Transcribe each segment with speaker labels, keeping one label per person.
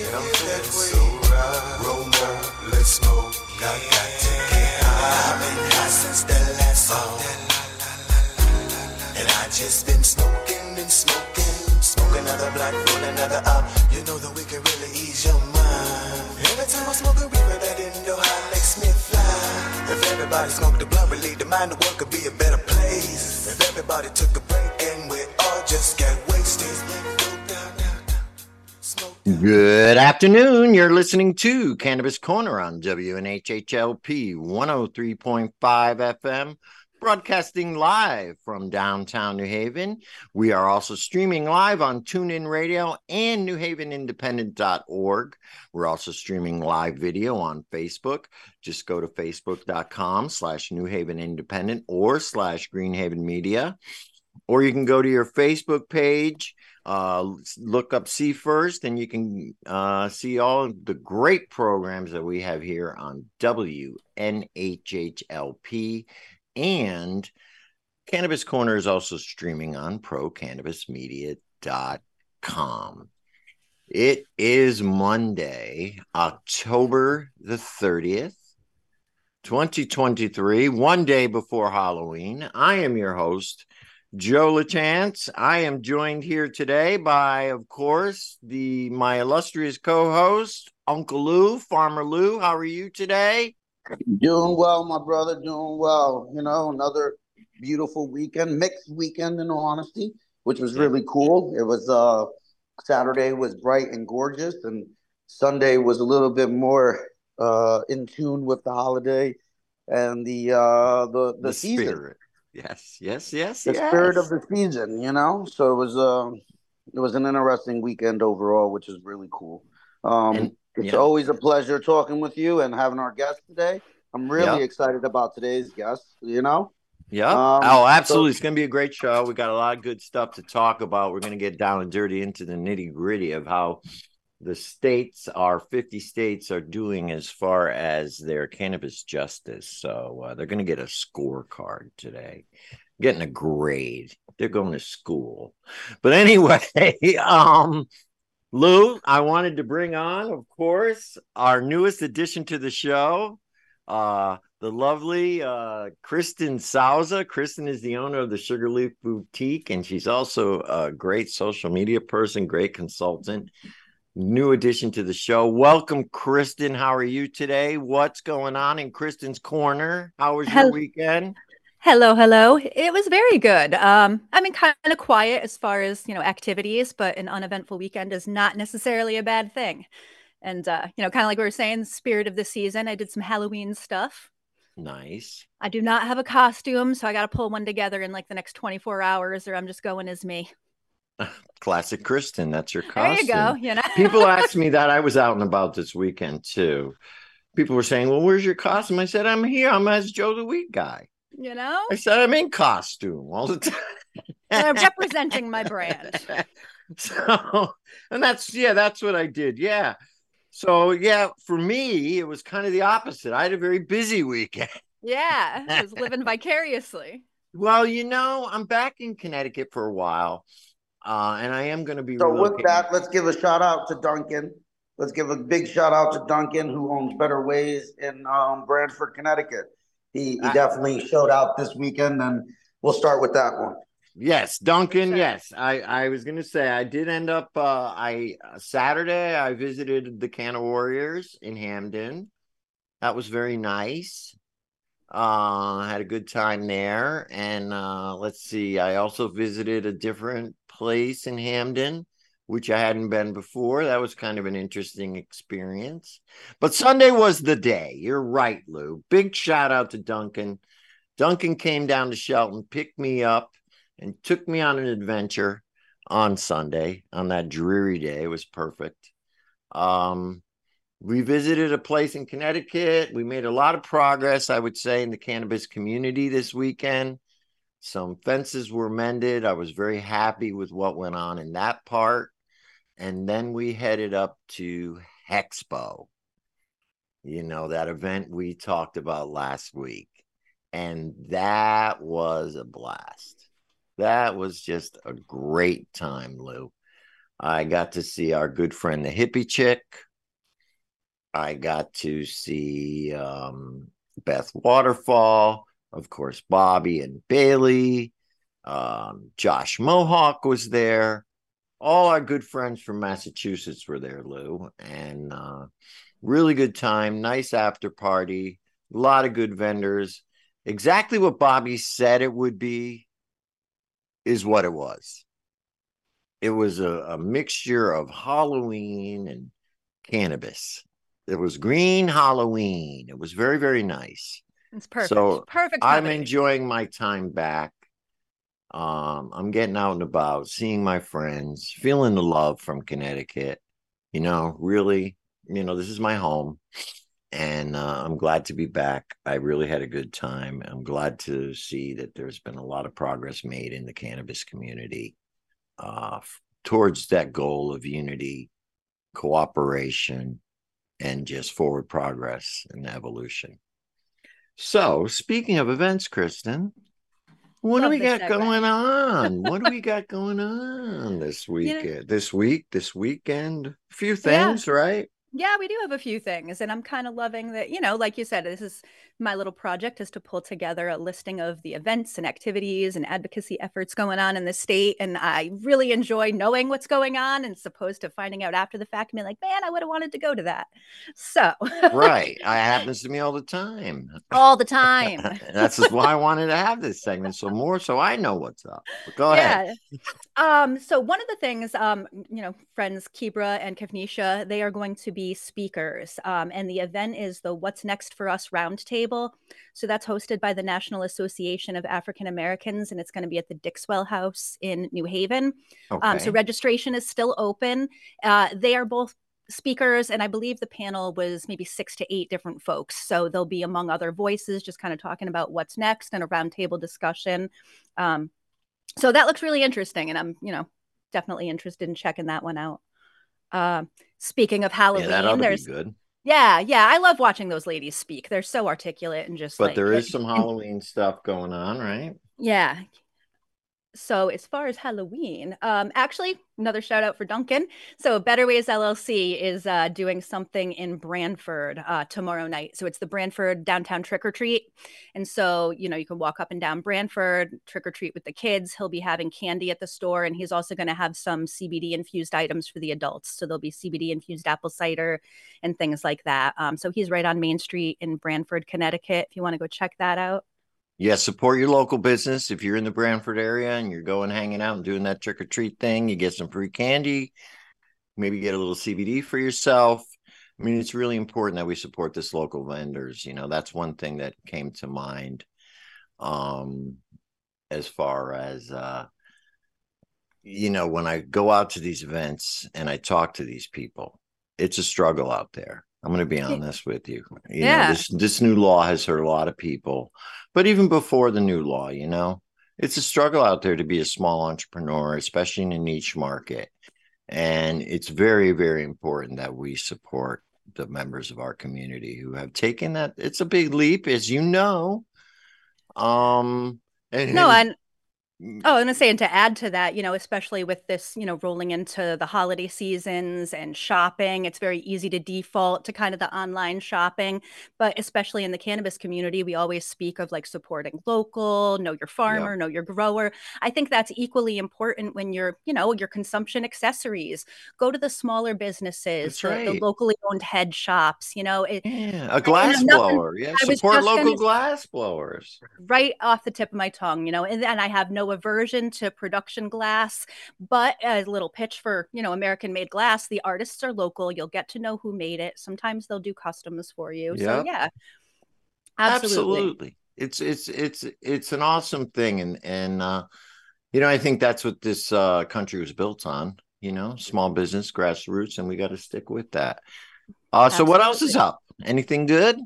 Speaker 1: and I'm feeling so right. Roll more, let's smoke. I got to get high. I've been high since the last song. And I just been smoking and smoking. Smoke another blunt, roll another up. You know that we can really ease your mind. Every time I smoke a reefer, that Indo high makes me fly. If everybody smoked the blunt, relieve the mind, the world could be a better place. If everybody took a break and we all just get wasted.
Speaker 2: Good afternoon. You're listening to Cannabis Corner on WNHHLP 103.5 FM, broadcasting live from downtown New Haven. We are also streaming live on TuneIn Radio and NewHavenIndependent.org. We're also streaming live video on Facebook. Just go to facebook.com slash New Haven Independent or slash Greenhaven Media. Or you can go to your Facebook page uh, look up See First, and you can uh, see all the great programs that we have here on WNHHLP. And Cannabis Corner is also streaming on procannabismedia.com. It is Monday, October the 30th, 2023, one day before Halloween. I am your host, Joe LaChance. I am joined here today by, of course, the my illustrious co-host, Uncle Lou, Farmer Lou. How are you today?
Speaker 3: Doing well, my brother. Doing well. You know, another beautiful weekend, mixed weekend, in all honesty, which was really cool. It was uh Saturday was bright and gorgeous, and Sunday was a little bit more uh in tune with the holiday and the uh the the,
Speaker 2: The
Speaker 3: season.
Speaker 2: spirit. Yes, yes, yes,
Speaker 3: the
Speaker 2: yes.
Speaker 3: spirit of the season, you know. So it was uh, it was an interesting weekend overall, which is really cool. Um,
Speaker 2: And-
Speaker 3: it's
Speaker 2: yeah.
Speaker 3: always a pleasure talking with you and having our guest today. I'm really
Speaker 2: Yeah.
Speaker 3: excited about today's guest. You know,
Speaker 2: Yeah.
Speaker 3: Um,
Speaker 2: oh, absolutely.
Speaker 3: so-
Speaker 2: it's going to be a great show. We got a lot of good stuff to talk about. We're going to get down and dirty into the nitty gritty of how the states, our 50 states, are doing as far as their cannabis justice. So uh, they're going to get a scorecard today, getting a grade. They're going to school. But anyway, um, Lou, I wanted to bring on, of course, our newest addition to the show, uh, the lovely uh, Kristen Souza. Kristen is the owner of the Sugar Leaf Boutique, and she's also a great social media person, great consultant. New addition to the show. Welcome, Kristen. How are you today? What's going on in Kristen's corner? How was your weekend?
Speaker 4: Hello, hello. It was very good. Um, I mean, kind of quiet as far as you know activities, but an uneventful weekend is not necessarily a bad thing. And uh, you know, kind of like we were saying, spirit of the season. I did some Halloween stuff.
Speaker 2: Nice.
Speaker 4: I do not have a costume, so I got to pull one together in like the next 24 hours, or I'm just going as me.
Speaker 2: Classic Kristen. That's your
Speaker 4: There
Speaker 2: costume.
Speaker 4: you go. You know,
Speaker 2: People asked me that. I was out and about this weekend too. People were saying, Well, where's your costume? I said, I'm here. I'm as Joe the Weed guy.
Speaker 4: you know,
Speaker 2: I said, I'm in costume all the time.
Speaker 4: I'm representing my brand.
Speaker 2: so, and that's, yeah, that's what I did. Yeah. So, yeah, for me, it was kind of the opposite. I had a very busy weekend.
Speaker 4: Yeah, I was living vicariously.
Speaker 2: Well, you know, I'm back in Connecticut for a while. Uh, and I am going to be
Speaker 3: so with that, let's give a shout out to Duncan. Let's give a big shout out to Duncan, who owns Better Ways in um, Branford, Connecticut. He, he
Speaker 2: I-
Speaker 3: definitely showed out this weekend, and we'll start with that one.
Speaker 2: Yes, Duncan. Yes, I I was gonna say I did end up. Uh, I Saturday I visited the Canna Warriors in Hamden. That was very nice. Uh, had a good time there, and uh, let's see. I also visited a different place in Hamden, which I hadn't been before. That was kind of an interesting experience. But Sunday was the day. You're right, Lou. Big shout out to Duncan. Duncan came down to Shelton, picked me up and took me on an adventure on Sunday on that dreary day. It was perfect. Um, we visited a place in Connecticut. We made a lot of progress, I would say, in the cannabis community this weekend. Some fences were mended. I was very happy with what went on in that part. And then we headed up to Hexpo, you know, that event we talked about last week. And that was a blast. That was just a great time, Lou. I got to see our good friend, the hippie chick. I got to see um, Beth Waterfall, of course, Bobby and Bailey. Um, Josh Mohawk was there. All our good friends from Massachusetts were there, Lou, and uh, really good time. Nice after party. A lot of good vendors. Exactly what Bobby said it would be is what it was. It was a, a mixture of Halloween and cannabis. It was green Halloween. It was very, very nice.
Speaker 4: It's perfect.
Speaker 2: So
Speaker 4: perfect.
Speaker 2: I'm enjoying my time back. Um, I'm getting out and about, seeing my friends, feeling the love from Connecticut. You know, really, you know, this is my home, and uh, I'm glad to be back. I really had a good time. I'm glad to see that there's been a lot of progress made in the cannabis community uh, towards that goal of unity, cooperation, and just forward progress and evolution. So, speaking of events, Kristen, what
Speaker 4: Love
Speaker 2: do we got
Speaker 4: segment.
Speaker 2: going on? what do we got going on this
Speaker 4: You know-
Speaker 2: This week, this weekend? A few
Speaker 4: Yeah.
Speaker 2: things, right?
Speaker 4: Yeah, we do have a few things, and I'm kind of loving that. You know, like you said, this is my little project is to pull together a listing of the events and activities and advocacy efforts going on in the state. And I really enjoy knowing what's going on, and opposed to finding out after the fact and being like, "Man, I would have wanted to go to that." So,
Speaker 2: Right. It happens to me all the time.
Speaker 4: all the time.
Speaker 2: That's just why I wanted to have this segment. So more so I know what's up. But go ahead.
Speaker 4: Yeah. Um, so one of the things, um, you know, friends Kibra and Kevnisha, they are going to be speakers. Um, and the event is the What's Next for Us Roundtable. So that's hosted by the National Association of African Americans, and it's going to be at the Dixwell House in New Haven.
Speaker 2: Okay.
Speaker 4: Um, so registration is still open. Uh, they are both speakers, and I believe the panel was maybe six to eight different folks. So they'll be among other voices, just kind of talking about what's next and a roundtable discussion. Um, so that looks really interesting, and I'm, you know, definitely interested in checking that one out. Uh, speaking of
Speaker 2: yeah,
Speaker 4: Halloween,
Speaker 2: that ought to be
Speaker 4: there's
Speaker 2: good.
Speaker 4: Yeah, yeah, I love watching those ladies speak. They're so articulate and just
Speaker 2: But
Speaker 4: like
Speaker 2: there is some Halloween stuff going on, right?
Speaker 4: yeah. So as far as Halloween, um, actually another shout out for Duncan. So Better Ways LLC is uh, doing something in Branford uh, tomorrow night. So it's the Branford downtown trick or treat, and so you know you can walk up and down Branford trick or treat with the kids. He'll be having candy at the store, and he's also going to have some CBD infused items for the adults. So there'll be CBD infused apple cider and things like that. Um, so he's right on Main Street in Branford, Connecticut. If you want to go check that out.
Speaker 2: Yeah, support your local business. If you're in the Branford area and you're going hanging out and doing that trick or treat thing, you get some free candy, maybe get a little CBD for yourself. I mean, it's really important that we support this local vendors. You know, that's one thing that came to mind um as far as uh you know, when I go out to these events and I talk to these people, it's a struggle out there. I'm going to be honest with you. You
Speaker 4: Yeah.
Speaker 2: know, this this new law has hurt a lot of people, but even before the new law, you know, it's a struggle out there to be a small entrepreneur, especially in a niche market. And it's very, very important that we support the members of our community who have taken that. It's a big leap, as you know. Um, and
Speaker 4: No,
Speaker 2: and-
Speaker 4: and Mm. Oh, I'm gonna say, and to add to that, you know, especially with this, you know, rolling into the holiday seasons and shopping, it's very easy to default to kind of the online shopping. But especially in the cannabis community, we always speak of like supporting local, know your farmer, know your grower. I think that's equally important when you're, you know, your consumption accessories. Go to the smaller businesses,
Speaker 2: That's
Speaker 4: the, the locally owned head shops. You know, it,
Speaker 2: yeah, a glass
Speaker 4: nothing-
Speaker 2: blower. Yeah,
Speaker 4: I
Speaker 2: support local
Speaker 4: gonna-
Speaker 2: glass blowers.
Speaker 4: right off the tip of my tongue, you know, and, and I have no aversion to production glass, but a little pitch for, you know, American made glass, the artists are local. You'll get to know who made it. Sometimes they'll do customs for you. So yeah. Absolutely.
Speaker 2: It's it's it's it's an awesome thing, and and uh, you know I think that's what this uh, country was built on. You know, small business, grassroots, and we got to stick with that. Uh, so what else is up? Anything good?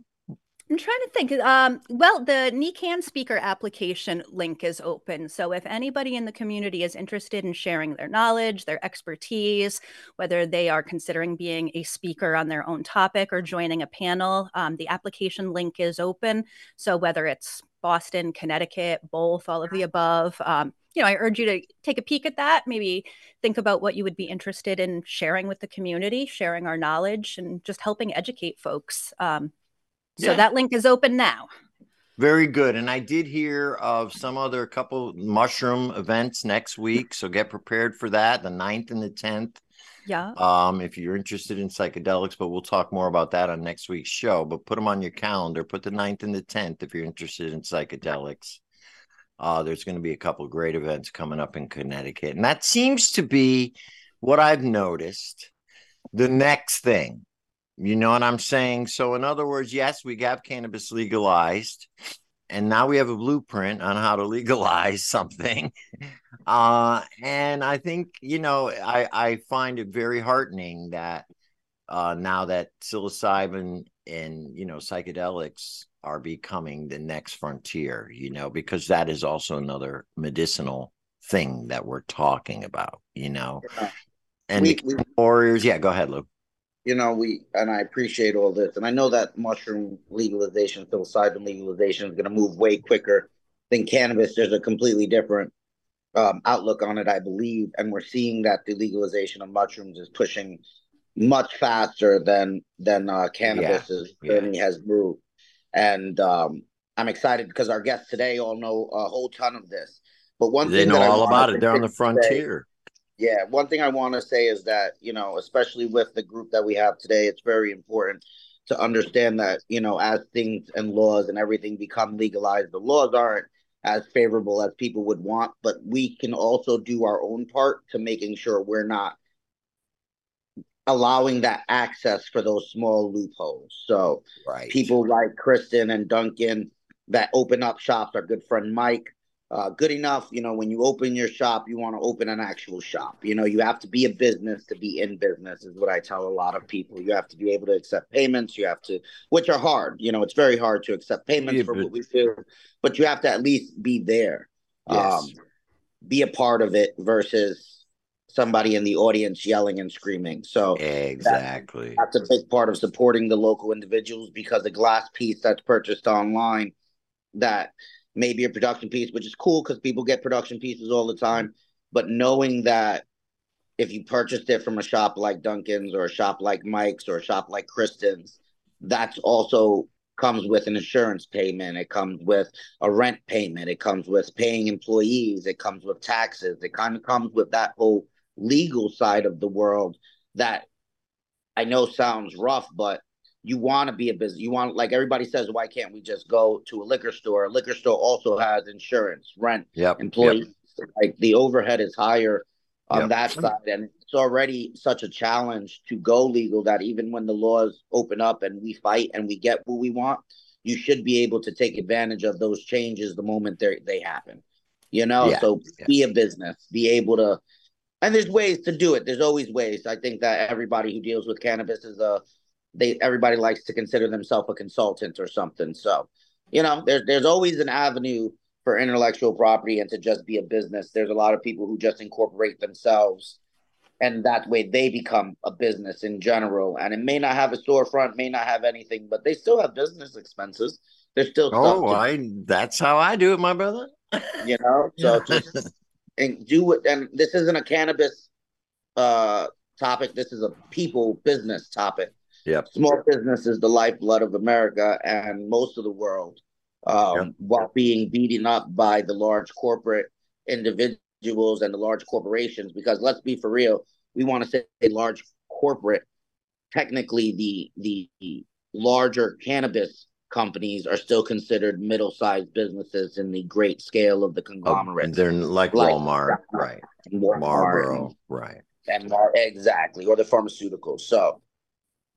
Speaker 4: I'm trying to think. Um, well, the NECANN speaker application link is open. So if anybody in the community is interested in sharing their knowledge, their expertise, whether they are considering being a speaker on their own topic or joining a panel, um, the application link is open. So whether it's Boston, Connecticut, both, all of the above, um, you know, I urge you to take a peek at that. Maybe think about what you would be interested in sharing with the community, sharing our knowledge, and just helping educate folks. Um, so
Speaker 2: Yeah.
Speaker 4: that link is open now.
Speaker 2: Very good. And I did hear of some other couple mushroom events next week. So get prepared for that, the 9th and the 10th.
Speaker 4: Yeah.
Speaker 2: Um, if you're interested in psychedelics, but we'll talk more about that on next week's show. But put them on your calendar. Put the 9th and the 10th if you're interested in psychedelics. Uh, there's going to be a couple great events coming up in Connecticut. And that seems to be what I've noticed the next thing. You know what I'm saying? So, in other words, yes, we got cannabis legalized, and now we have a blueprint on how to legalize something. Uh, and I think, you know, I, I find it very heartening that uh, now that psilocybin and, you know, psychedelics are becoming the next frontier, you know, because that is also another medicinal thing that we're talking about, you know.
Speaker 3: Yeah.
Speaker 2: And
Speaker 3: We- we-
Speaker 2: Warriors, yeah, go ahead, Lou.
Speaker 3: You know, we and I appreciate all this, and I know that mushroom legalization, psilocybin legalization, is going to move way quicker than cannabis. There's a completely different um, outlook on it, I believe, and we're seeing that the legalization of mushrooms is pushing much faster than than uh, cannabis is
Speaker 2: yeah.
Speaker 3: journey has moved. And um, I'm excited because our guests today all know a whole ton of this. But one
Speaker 2: They know all about it. They're on the frontier.
Speaker 3: Yeah, one thing I want to say is that, you know, especially with the group that we have today, it's very important to understand that, you know, as things and laws and everything become legalized, the laws aren't as favorable as people would want, but we can also do our own part to making sure we're not allowing that access for those small loopholes. So,
Speaker 2: Right.
Speaker 3: people like Kristen and Duncan that open up shops. Our good friend Mike, uh, good enough. You know, when you open your shop, you want to open an actual shop. You know, you have to be a business to be in business, is what I tell a lot of people. You have to be able to accept payments. You have to, which are hard. You know, it's very hard to accept payments
Speaker 2: Yeah,
Speaker 3: for
Speaker 2: but-
Speaker 3: what we do, but you have to at least be there,
Speaker 2: Yes.
Speaker 3: um, be a part of it versus somebody in the audience yelling and screaming. So,
Speaker 2: Exactly.
Speaker 3: that's a big part of supporting the local individuals because a glass piece that's purchased online that may be a production piece, which is cool because people get production pieces all the time. But knowing that if you purchased it from a shop like Duncan's or a shop like Mike's or a shop like Kristen's, that's also comes with an insurance payment. It comes with a rent payment. It comes with paying employees. It comes with taxes. It kind of comes with that whole legal side of the world that I know sounds rough, but you want to be a business. You want, like everybody says, why can't we just go to a liquor store? A liquor store also has insurance, rent,
Speaker 2: Yep.
Speaker 3: employees. Like the overhead is higher on
Speaker 2: Yep.
Speaker 3: that side, and it's already such a challenge to go legal that even when the laws open up and we fight and we get what we want, you should be able to take advantage of those changes the moment they they happen. You know,
Speaker 2: Yeah.
Speaker 3: so be a business, be able to, and there's ways to do it. There's always ways. I think that everybody who deals with cannabis is a they everybody likes to consider themselves a consultant or something. So, you know, there's there's always an avenue for intellectual property and to just be a business. There's a lot of people who just incorporate themselves and that way they become a business in general. And it may not have a storefront, may not have anything, but they still have business expenses. They're still
Speaker 2: Oh, I that's how I do it, my brother.
Speaker 3: you know so just and do it and this isn't a cannabis uh topic this is a people business topic
Speaker 2: Yep.
Speaker 3: small business is the lifeblood of america and most of the world um
Speaker 2: Yep.
Speaker 3: while being beaten up by the large corporate individuals and the large corporations because let's be for real we want to say large corporate technically the the larger cannabis companies are still considered middle-sized businesses in the great scale of the
Speaker 2: Oh,
Speaker 3: conglomerates.
Speaker 2: they're like
Speaker 3: Like-
Speaker 2: Walmart, right?
Speaker 3: Walmart
Speaker 2: Marlboro, right?
Speaker 3: and, and Mar- exactly, or the pharmaceuticals. So,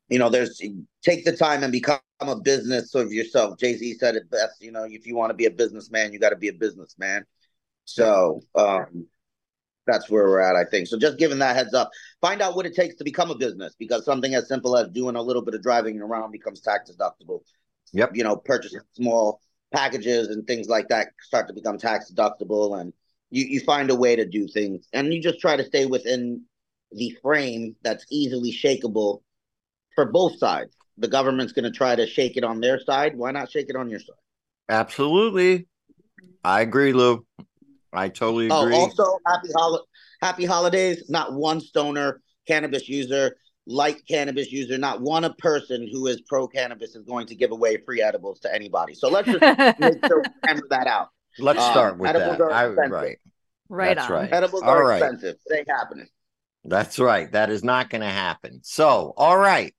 Speaker 3: you know, there's take the time and become a business of yourself. Jay Z said it best. You know, if you want to be a businessman, you got to be a businessman. So, um, that's where we're at, I think. So, just giving that heads up, find out what it takes to become a business because something as simple as doing a little bit of driving around becomes tax deductible.
Speaker 2: Yep.
Speaker 3: You know, purchasing small packages and things like that start to become tax deductible, and you you find a way to do things, and you just try to stay within the frame that's easily shakeable for both sides. The government's going to try to shake it on their side. Why not shake it on your side?
Speaker 2: Absolutely. I agree, Lou. I totally agree.
Speaker 3: Oh,
Speaker 2: agree.
Speaker 3: also happy hol- happy holidays. Not one stoner cannabis user, light cannabis user, not one a person who is pro cannabis is going to give away free edibles to anybody. So let's just make sure we hammer that out.
Speaker 2: Let's
Speaker 3: um,
Speaker 2: start with
Speaker 3: edibles
Speaker 2: that.
Speaker 3: are
Speaker 2: I, right.
Speaker 4: right
Speaker 2: That's
Speaker 4: on.
Speaker 2: right.
Speaker 3: Edibles
Speaker 2: All
Speaker 3: are
Speaker 2: right.
Speaker 3: expensive. It ain't happening.
Speaker 2: That's right. That is not going to happen. So, all right.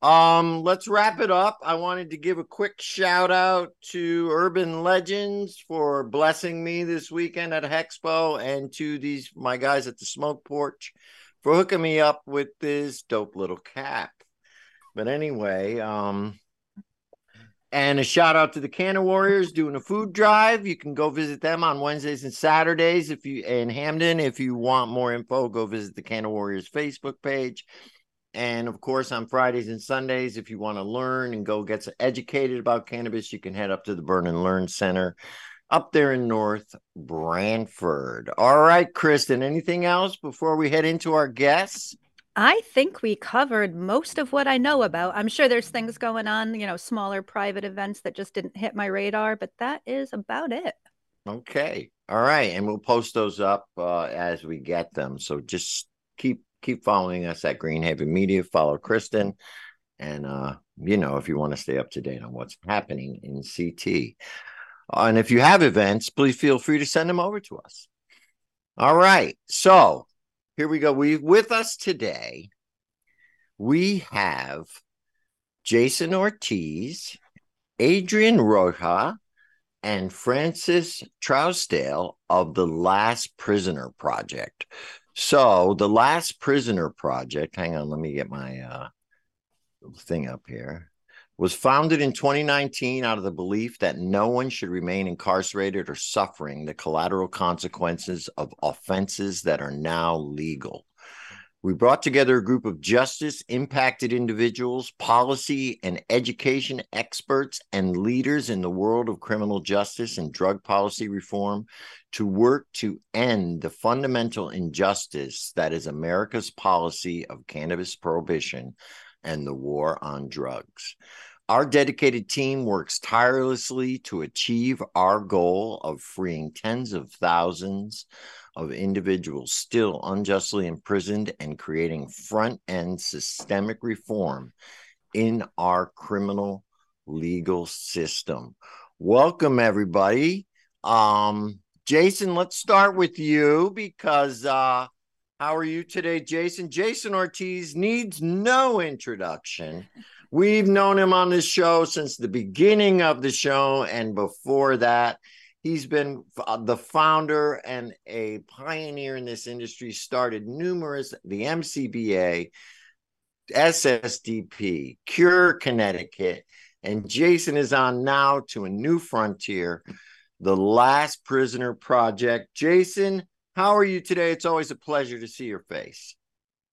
Speaker 2: Um, let's wrap it up. I wanted to give a quick shout out to Urban Legends for blessing me this weekend at Hexpo and to these my guys at the Smoke Porch for hooking me up with this dope little cap. But anyway, um and a shout out to the Canna Warriors doing a food drive. You can go visit them on Wednesdays and Saturdays if you in Hamden. If you want more info, go visit the Canna Warriors Facebook page. And of course, on Fridays and Sundays, if you want to learn and go get educated about cannabis, you can head up to the Burn and Learn Center up there in North Branford. All right, Kristen, anything else before we head into our guests?
Speaker 4: I think we covered most of what I know about. I'm sure there's things going on, you know, smaller private events that just didn't hit my radar, but that is about it.
Speaker 2: Okay. All right. And we'll post those up uh, as we get them. So just keep keep following us at Greenhaven Media. Follow Kristen. And uh, you know, if you want to stay up to date on what's happening in CT. And if you have events, please feel free to send them over to us. All right. So here we go. We with us today, we have Jason Ortiz, Adrian Roca, and Francis Trousdale of the Last Prisoner Project. So the Last Prisoner Project, hang on, let me get my uh thing up here. Was founded in 2019 out of the belief that no one should remain incarcerated or suffering the collateral consequences of offenses that are now legal. We brought together a group of justice impacted individuals, policy and education experts, and leaders in the world of criminal justice and drug policy reform to work to end the fundamental injustice that is America's policy of cannabis prohibition and the war on drugs. Our dedicated team works tirelessly to achieve our goal of freeing tens of thousands of individuals still unjustly imprisoned and creating front end systemic reform in our criminal legal system. Welcome, everybody. Um, Jason, let's start with you because uh, how are you today, Jason? Jason Ortiz needs no introduction. We've known him on this show since the beginning of the show and before that. He's been uh, the founder and a pioneer in this industry, started numerous, the MCBA, SSDP, Cure Connecticut, and Jason is on now to a new frontier, the Last Prisoner Project. Jason, how are you today? It's always a pleasure to see your face.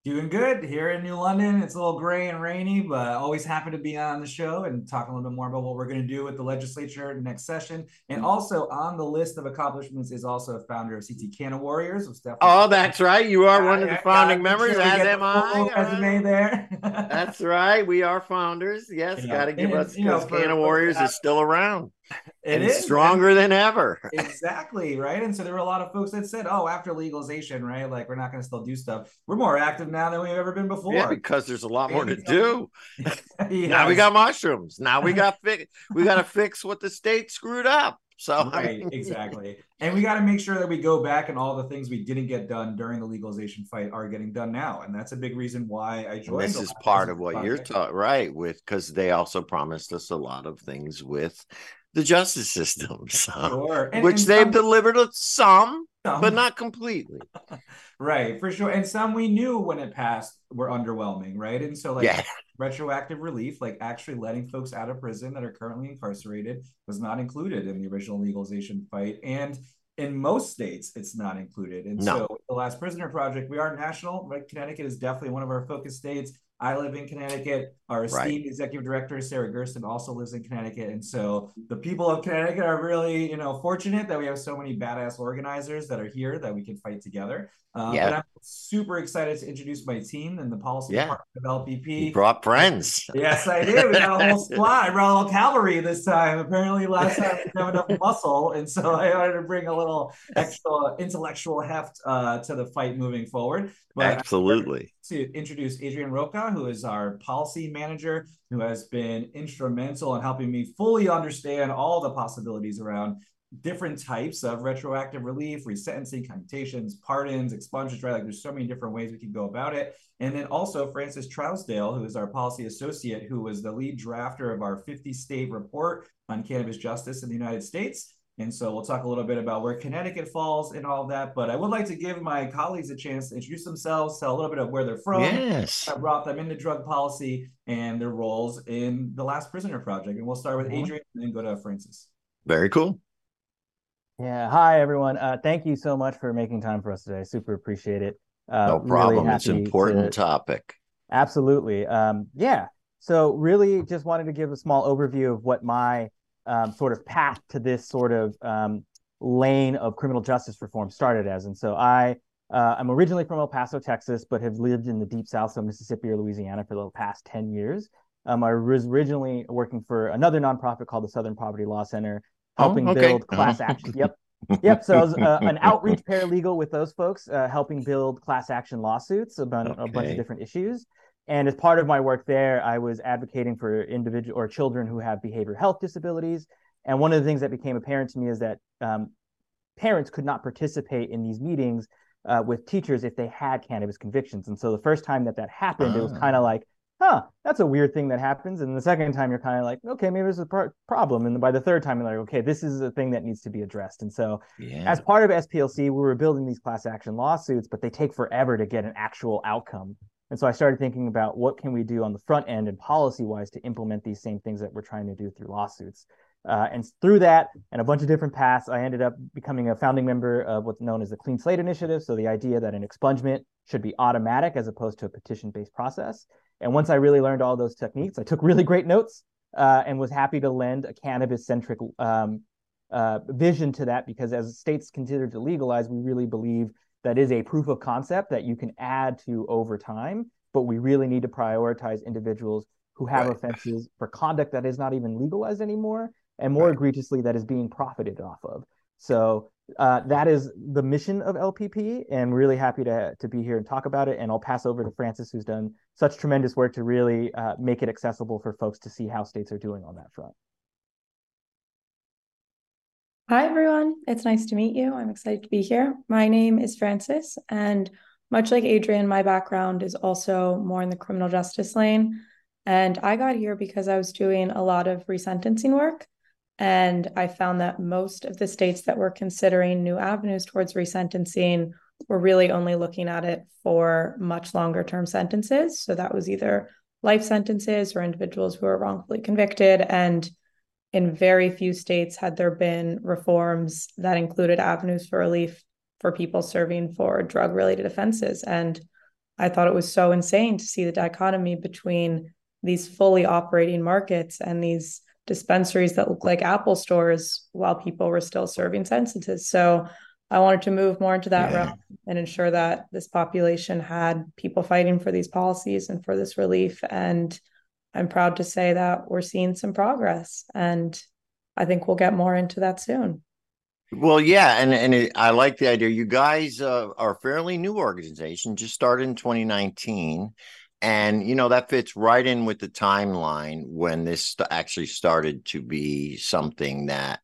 Speaker 5: Doing good here in New London. It's a little gray and rainy, but always happy to be on the show and talk a little bit more about what we're going to do with the legislature next session. And mm-hmm. also on the list of accomplishments is also a founder of CT Canna Warriors. Which definitely-
Speaker 2: Oh, that's right. You are one of the founding members,
Speaker 5: sure
Speaker 2: as am I.
Speaker 5: Resume there.
Speaker 2: That's right. We are founders. Yes, got to give
Speaker 5: And,
Speaker 2: us because Canna Warriors
Speaker 5: uh,
Speaker 2: is still around
Speaker 5: It
Speaker 2: and
Speaker 5: is
Speaker 2: stronger than ever.
Speaker 5: exactly right and so there were a lot of folks that said oh after legalization right like we're not going to still do stuff we're more active now than we've ever been before
Speaker 2: Yeah, because there's a lot more to do. Now we got mushrooms. Now we got fi- we got to fix what the state screwed up. So
Speaker 5: right exactly and we got to make sure that we go back and all the things we didn't get done during the legalization fight are getting done now and that's a big reason why i
Speaker 2: and this is part of what you're
Speaker 5: Project.
Speaker 2: taught, right? With because they also promised us a lot of things with the justice system, so,
Speaker 5: Sure. And-
Speaker 2: which
Speaker 5: and
Speaker 2: they've
Speaker 5: some-
Speaker 2: delivered some,
Speaker 5: some-
Speaker 2: but not completely.
Speaker 5: right for sure and some we knew when it passed were underwhelming right and so like
Speaker 2: yeah,
Speaker 5: retroactive relief, like actually letting folks out of prison that are currently incarcerated, was not included in the original legalization fight. And in most states, it's not included. And
Speaker 2: No.
Speaker 5: so, the Last Prisoner Project, we are national, right? Connecticut is definitely one of our focus states. I live in Connecticut. Our
Speaker 2: Right.
Speaker 5: esteemed executive director, Sarah Gersten, also lives in Connecticut. And so the people of Connecticut are really, you know, fortunate that we have so many badass organizers that are here that we can fight together. Uh,
Speaker 2: Yeah.
Speaker 5: And I'm super excited to introduce my team and the policy
Speaker 2: Yeah.
Speaker 5: department of LPP.
Speaker 2: You brought friends.
Speaker 5: Yes, I did. We got a whole squad. I brought a little cavalry this time. Apparently, last time we didn't have enough muscle, and so I wanted to bring a little extra intellectual heft uh, to the fight moving forward. But
Speaker 2: Absolutely.
Speaker 5: to introduce Adrian Roca, who is our policy manager, who has been instrumental in helping me fully understand all the possibilities around different types of retroactive relief, resentencing, commutations, pardons, expungements, right? Like there's so many different ways we can go about it. And then also Francis Trousdale, who is our policy associate, who was the lead drafter of our 50 state report on cannabis justice in the United States. And so we'll talk a little bit about where Connecticut falls and all of that. But I would like to give my colleagues a chance to introduce themselves, tell a little bit of where they're from,
Speaker 2: Yes.
Speaker 5: that brought them into drug policy, and their roles in the Last Prisoner Project. And we'll start with. Adrian and then go to Francis.
Speaker 2: Very cool.
Speaker 6: Yeah. Hi, everyone. Uh, thank you so much for making time for us today. Super appreciate it. Uh,
Speaker 2: No
Speaker 6: really
Speaker 2: problem. It's an important
Speaker 6: to-
Speaker 2: topic.
Speaker 6: Absolutely. Um, yeah. So really just wanted to give a small overview of what my um, sort of path to this sort of um, lane of criminal justice reform started as. And so I, uh, I'm originally from El Paso, Texas, but have lived in the deep South, so Mississippi or Louisiana for the past 10 years. Um, I was originally working for another nonprofit called the Southern Poverty Law Center, helping
Speaker 2: Oh, okay.
Speaker 6: build class
Speaker 2: Oh.
Speaker 6: action. Yep. Yep. So I was uh, an outreach paralegal with those folks, uh, helping build class action lawsuits about a bunch of different issues. And as part of my work there, I was advocating for individual or children who have behavioral health disabilities. And one of the things that became apparent to me is that um, parents could not participate in these meetings uh, with teachers if they had cannabis convictions. And so the first time that that happened, it was
Speaker 2: Ah.
Speaker 6: kind of like, huh, that's a weird thing that happens. And the second time, you're kind of like, okay, maybe there's a pro- problem. And by the third time, you're like, okay, this is a thing that needs to be addressed. And so
Speaker 2: Yeah.
Speaker 6: as part of SPLC, we were building these class action lawsuits, but they take forever to get an actual outcome. And so I started thinking about what can we do on the front end and policy wise to implement these same things that we're trying to do through lawsuits. Uh, and through that and a bunch of different paths, I ended up becoming a founding member of what's known as the Clean Slate Initiative. So the idea that an expungement should be automatic as opposed to a petition based process. And once I really learned all those techniques, I took really great notes uh, and was happy to lend a cannabis centric um, uh, vision to that because as states consider to legalize, we really believe that is a proof of concept that you can add to over time. But we really need to prioritize individuals who have
Speaker 2: Right.
Speaker 6: offenses for conduct that is not even legalized anymore, and more
Speaker 2: Right.
Speaker 6: egregiously, that is being profited off of. So uh, that is the mission of LPP, and really happy to to be here and talk about it. And I'll pass over to Francis, who's done such tremendous work to really uh, make it accessible for folks to see how states are doing on that front.
Speaker 7: Hi, everyone. It's nice to meet you. I'm excited to be here. My name is Francis, and much like Adrian, my background is also more in the criminal justice lane. And I got here because I was doing a lot of resentencing work. And I found that most of the states that were considering new avenues towards resentencing were really only looking at it for much longer term sentences. So that was either life sentences or individuals who were wrongfully convicted. And in very few states had there been reforms that included avenues for relief for people serving for drug related offenses. And I thought it was so insane to see the dichotomy between these fully operating markets and these dispensaries that look like Apple stores while people were still serving sentences. So I wanted to move more into that
Speaker 2: Yeah.
Speaker 7: realm and ensure that this population had people fighting for these policies and for this relief. And I'm proud to say that we're seeing some progress. And I think we'll get more into that soon.
Speaker 2: Well, yeah, and and it, I like the idea. You guys uh, are a fairly new organization, just started in 2019, and you know that fits right in with the timeline when this actually started to be something that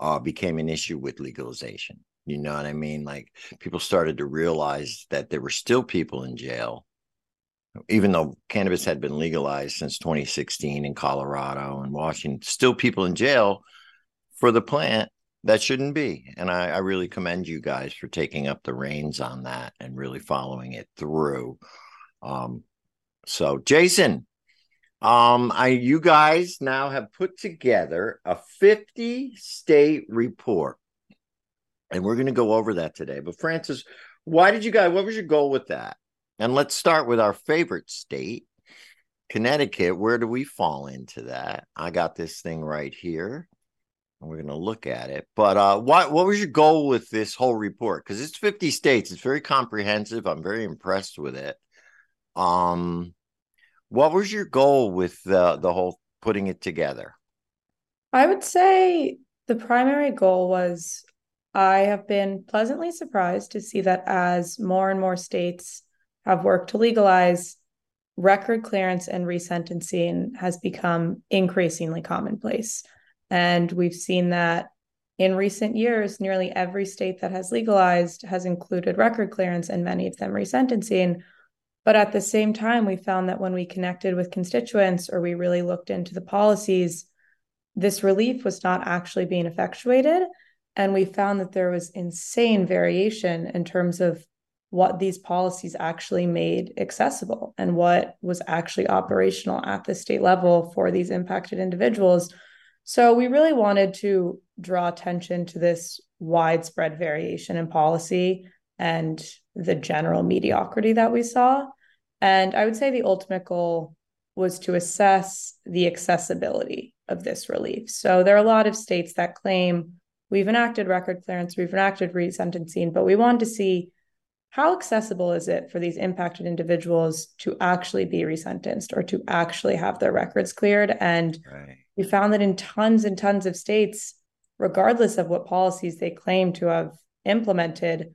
Speaker 2: uh, became an issue with legalization. You know what I mean? Like people started to realize that there were still people in jail, even though cannabis had been legalized since 2016 in Colorado and Washington. Still people in jail for the plant that shouldn't be. And I, I really commend you guys for taking up the reins on that and really following it through. Um, so Jason, um, I you guys now have put together a 50 state report. And we're going to go over that today. But Francis, why did you guys what was your goal with that? And let's start with our favorite state, Connecticut, where do we fall into that? I got this thing right here. And we're going to look at it. But uh, what what was your goal with this whole report? Because it's 50 states. It's very comprehensive. I'm very impressed with it. Um, what was your goal with the the whole putting it together?
Speaker 7: I would say the primary goal was I have been pleasantly surprised to see that as more and more states have worked to legalize, record clearance and resentencing has become increasingly commonplace. And we've seen that in recent years, nearly every state that has legalized has included record clearance and many of them resentencing. But at the same time, we found that when we connected with constituents or we really looked into the policies, this relief was not actually being effectuated. And we found that there was insane variation in terms of what these policies actually made accessible and what was actually operational at the state level for these impacted individuals so we really wanted to draw attention to this widespread variation in policy and the general mediocrity that we saw. And I would say the ultimate goal was to assess the accessibility of this relief. So there are a lot of states that claim we've enacted record clearance, we've enacted resentencing, but we wanted to see how accessible is it for these impacted individuals to actually be resentenced or to actually have their records cleared and right we found that in tons and tons of states, regardless of what policies they claim to have implemented,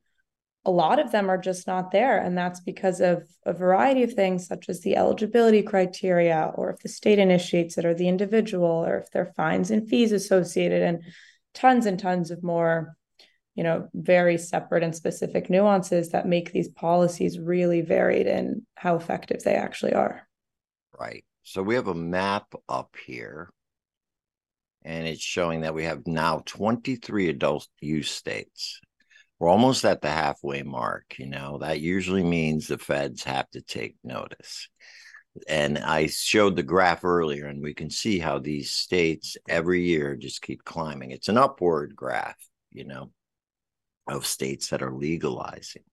Speaker 7: a lot of them are just not there. And that's because of a variety of things, such as the eligibility criteria, or if the state initiates it, or the individual, or if there are fines and fees associated, and tons and tons of more, you know, very separate and specific nuances that make these policies really varied in how effective they actually are.
Speaker 2: Right. So we have a map up here and it's showing that we have now 23 adult use states. We're almost at the halfway mark, you know. That usually means the feds have to take notice. And I showed the graph earlier, and we can see how these states every year just keep climbing. It's an upward graph, you know, of states that are legalizing.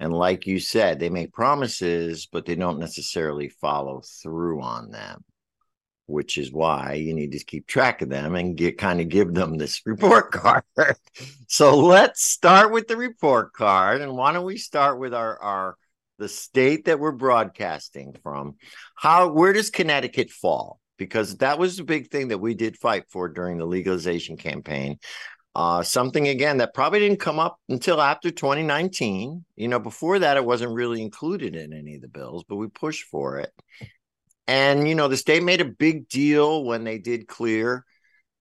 Speaker 2: And like you said, they make promises, but they don't necessarily follow through on them which is why you need to keep track of them and get kind of give them this report card. so let's start with the report card. And why don't we start with our, our the state that we're broadcasting from? How where does Connecticut fall? Because that was the big thing that we did fight for during the legalization campaign. Uh, something again that probably didn't come up until after 2019. You know, before that, it wasn't really included in any of the bills, but we pushed for it. And you know, the state made a big deal when they did clear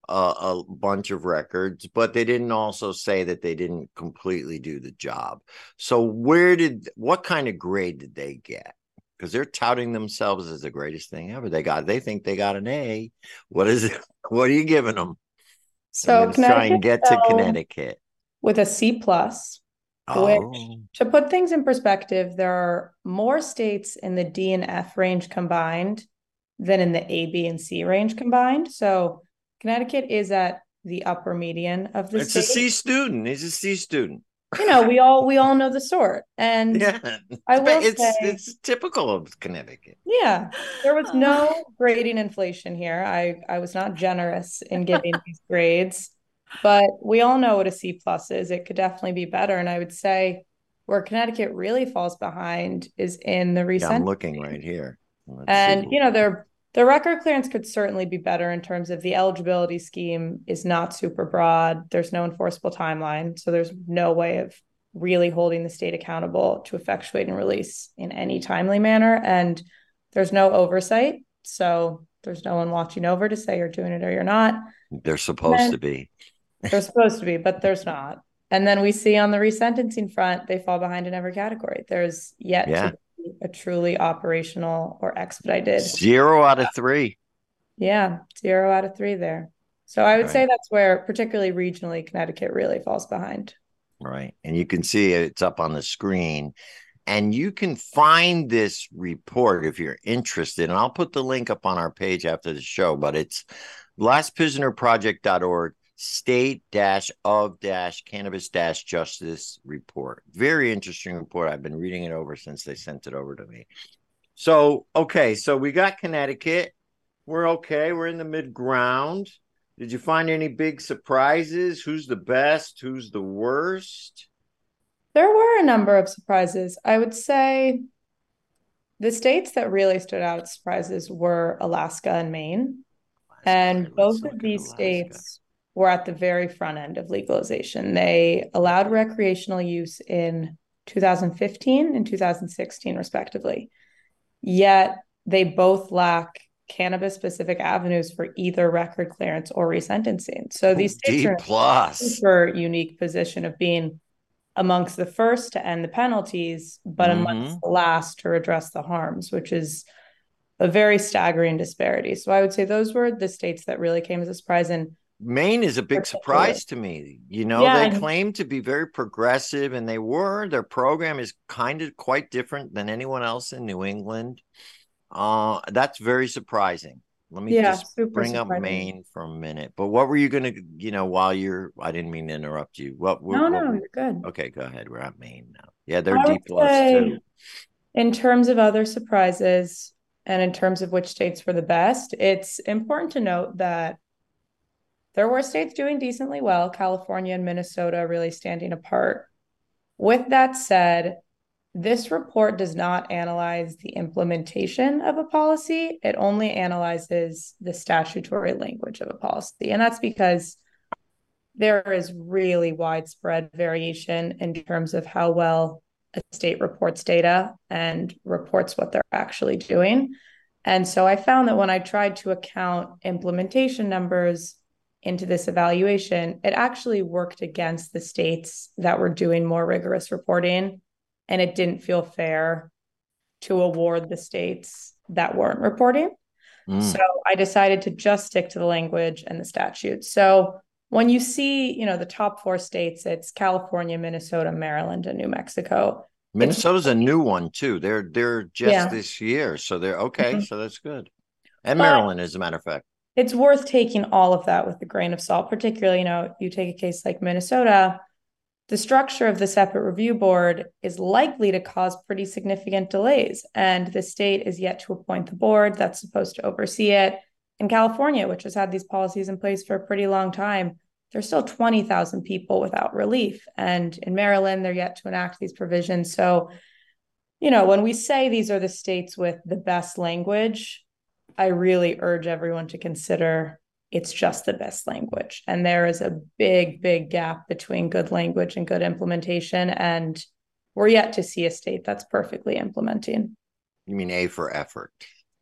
Speaker 2: uh, a bunch of records, but they didn't also say that they didn't completely do the job. So, where did what kind of grade did they get? Because they're touting themselves as the greatest thing ever. They got, they think they got an A. What is it? What are you giving them?
Speaker 7: So,
Speaker 2: try and get to um, Connecticut
Speaker 7: with a C plus. Oh. Which, to put things in perspective, there are more states in the D and F range combined than in the A, B, and C range combined. So Connecticut is at the upper median of the
Speaker 2: it's
Speaker 7: state.
Speaker 2: a C student. He's a C student.
Speaker 7: You know, we all we all know the sort, and yeah, I will
Speaker 2: it's
Speaker 7: say,
Speaker 2: it's typical of Connecticut.
Speaker 7: Yeah, there was no grading inflation here. I I was not generous in giving these grades but we all know what a C plus is. It could definitely be better. And I would say where Connecticut really falls behind is in the recent.
Speaker 2: Yeah, I'm looking right here.
Speaker 7: Let's and see. you know, their the record clearance could certainly be better in terms of the eligibility scheme is not super broad. There's no enforceable timeline, so there's no way of really holding the state accountable to effectuate and release in any timely manner. And there's no oversight, so there's no one watching over to say you're doing it or you're not.
Speaker 2: They're supposed to be.
Speaker 7: They're supposed to be, but there's not. And then we see on the resentencing front, they fall behind in every category. There's yet yeah. to a truly operational or expedited
Speaker 2: zero out of three.
Speaker 7: Yeah, zero out of three there. So I would right. say that's where, particularly regionally, Connecticut really falls behind.
Speaker 2: Right. And you can see it's up on the screen. And you can find this report if you're interested. And I'll put the link up on our page after the show, but it's lastprisonerproject.org state dash of dash cannabis dash justice report. Very interesting report. I've been reading it over since they sent it over to me. So, okay, so we got Connecticut. We're okay. We're in the mid ground. Did you find any big surprises? Who's the best? Who's the worst?
Speaker 7: There were a number of surprises. I would say the states that really stood out as surprises were Alaska and Maine. And both of these
Speaker 2: Alaska.
Speaker 7: states were at the very front end of legalization. They allowed recreational use in 2015 and 2016, respectively. Yet they both lack cannabis specific avenues for either record clearance or resentencing. So oh, these states
Speaker 2: D
Speaker 7: are in a super unique position of being amongst the first to end the penalties, but amongst mm-hmm. the last to redress the harms, which is a very staggering disparity. So I would say those were the states that really came as a surprise. And
Speaker 2: Maine is a big surprise to me. You know,
Speaker 7: Yeah,
Speaker 2: they claim to be very progressive, and they were. Their program is kind of quite different than anyone else in New England. Uh, that's very surprising. Let me
Speaker 7: Yeah,
Speaker 2: just bring up. Maine for a minute. But what were you gonna, you know, while you're? I didn't mean to interrupt you. What? what
Speaker 7: no,
Speaker 2: what
Speaker 7: no, you're good.
Speaker 2: Okay, go ahead. We're at Maine now. Yeah, they're
Speaker 7: I
Speaker 2: D
Speaker 7: would
Speaker 2: plus too.
Speaker 7: In terms of other surprises and in terms of which states were the best, it's important to note that there were states doing decently well, California and Minnesota really standing apart. With that said, this report does not analyze the implementation of a policy. It only analyzes the statutory language of a policy. And that's because there is really widespread variation in terms of how well a state reports data and reports what they're actually doing. And so I found that when I tried to account implementation numbers into this evaluation, it actually worked against the states that were doing more rigorous reporting. And it didn't feel fair to award the states that weren't reporting.
Speaker 2: Mm.
Speaker 7: So I decided to just stick to the language and the statute. So when you see, you know, the top four states, it's California, Minnesota, Maryland, and New Mexico.
Speaker 2: Minnesota's a new one too. They're they're just
Speaker 7: Yeah.
Speaker 2: this year, so they're okay.
Speaker 7: Mhm.
Speaker 2: So that's good. And
Speaker 7: But-
Speaker 2: Maryland, as a matter of fact.
Speaker 7: It's worth taking all of that with a grain of salt, particularly, you know, you take a case like Minnesota, the structure of the separate review board is likely to cause pretty significant delays. And the state is yet to appoint the board that's supposed to oversee it. In California, which has had these policies in place for a pretty long time, there's still 20,000 people without relief. And in Maryland, they're yet to enact these provisions. So, you know, when we say these are the states with the best language, I really urge everyone to consider it's just the best language. And there is a big, big gap between good language and good implementation. And we're yet to see a state that's perfectly implementing.
Speaker 2: You mean A for effort.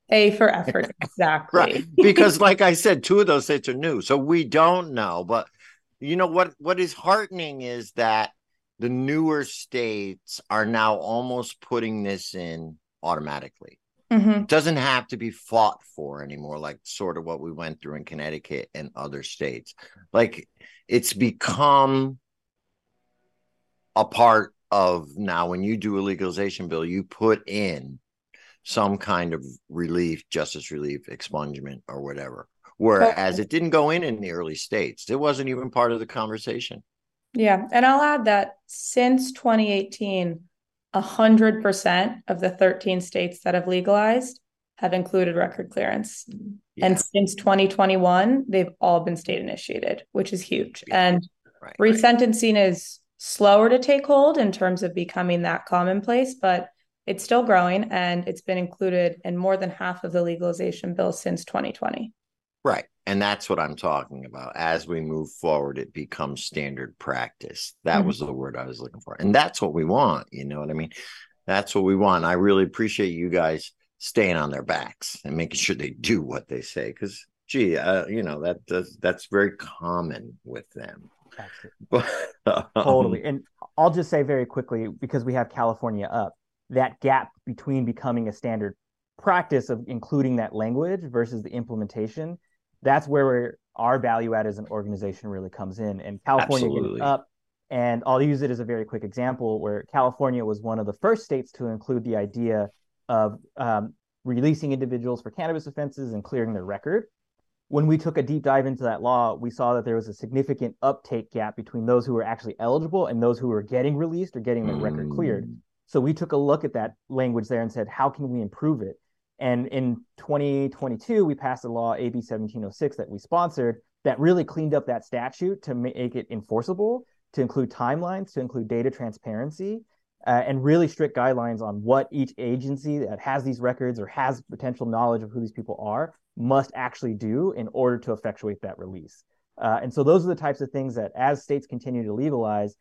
Speaker 7: A for effort, exactly.
Speaker 2: Right. Because like I said, two of those states are new. So we don't know. But you know what what is heartening is that the newer states are now almost putting this in automatically.
Speaker 7: Mhm.
Speaker 2: It doesn't have to be fought for anymore, like sort of what we went through in Connecticut and other states. Like it's become a part of now when you do a legalization bill, you put in some kind of relief, justice relief, expungement, or whatever. Whereas it didn't go in in the early states, it wasn't even part of the conversation.
Speaker 7: Yeah. And I'll add that since 2018, 100% of the 13 states that have legalized have included record clearance. Mm-hmm.
Speaker 2: Yeah,
Speaker 7: And since 2021, they've all been state initiated, which is huge.
Speaker 2: Yeah.
Speaker 7: And
Speaker 2: right, right.
Speaker 7: resentencing is slower to take hold in terms of becoming that commonplace, but it's still growing and it's been included in more than half of the legalization bills since 2020.
Speaker 2: Right. And that's what I'm talking about. As we move forward, it becomes standard practice. That
Speaker 7: Mhm.
Speaker 2: was the word I was looking for. And that's what we want. You know what I mean? That's what we want. I really appreciate you guys staying on their backs and making sure they do what they say. Because, gee, uh, you know, that does that's very common with them.
Speaker 6: Absolutely.
Speaker 2: But um,
Speaker 6: Totally. And I'll just say very quickly, because we have California up, that gap between becoming a standard practice of including that language versus the implementation, that's where our value add as an organization really comes in. And California
Speaker 2: Absolutely.
Speaker 6: up, and I'll use it as a very quick example where California was one of the first states to include the idea of um, releasing individuals for cannabis offenses and clearing their record when we took a deep dive into that law, we saw that there was a significant uptake gap between those who were actually eligible and those who were getting released or getting their record cleared.
Speaker 2: Mm,
Speaker 6: So we took a look at that language there and said, how can we improve it? And in 2022, we passed a law, AB 1706, that we sponsored that really cleaned up that statute to make it enforceable, to include timelines, to include data transparency, uh, and really strict guidelines on what each agency that has these records or has potential knowledge of who these people are must actually do in order to effectuate that release. Uh, and so those are the types of things that as states continue to legalize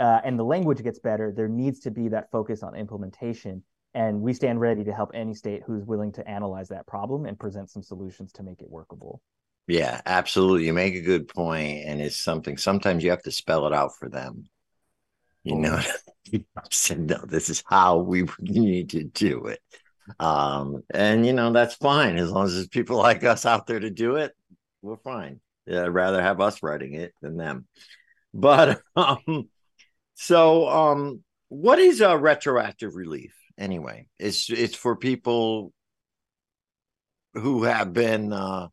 Speaker 6: uh, and the language gets better, there needs to be that focus on implementation. And we stand ready to help any state who's willing to analyze that problem and present some solutions to make it workable.
Speaker 2: Yeah, absolutely. You make a good point, and it's something. Sometimes you have to spell it out for them. You know, said no. This is how we need to do it, um, and you know that's fine as long as there's people like us out there to do it. We're fine. Yeah, I'd rather have us writing it than them. But um, so um, what is a retroactive relief anyway? It's it's for people who have been uh,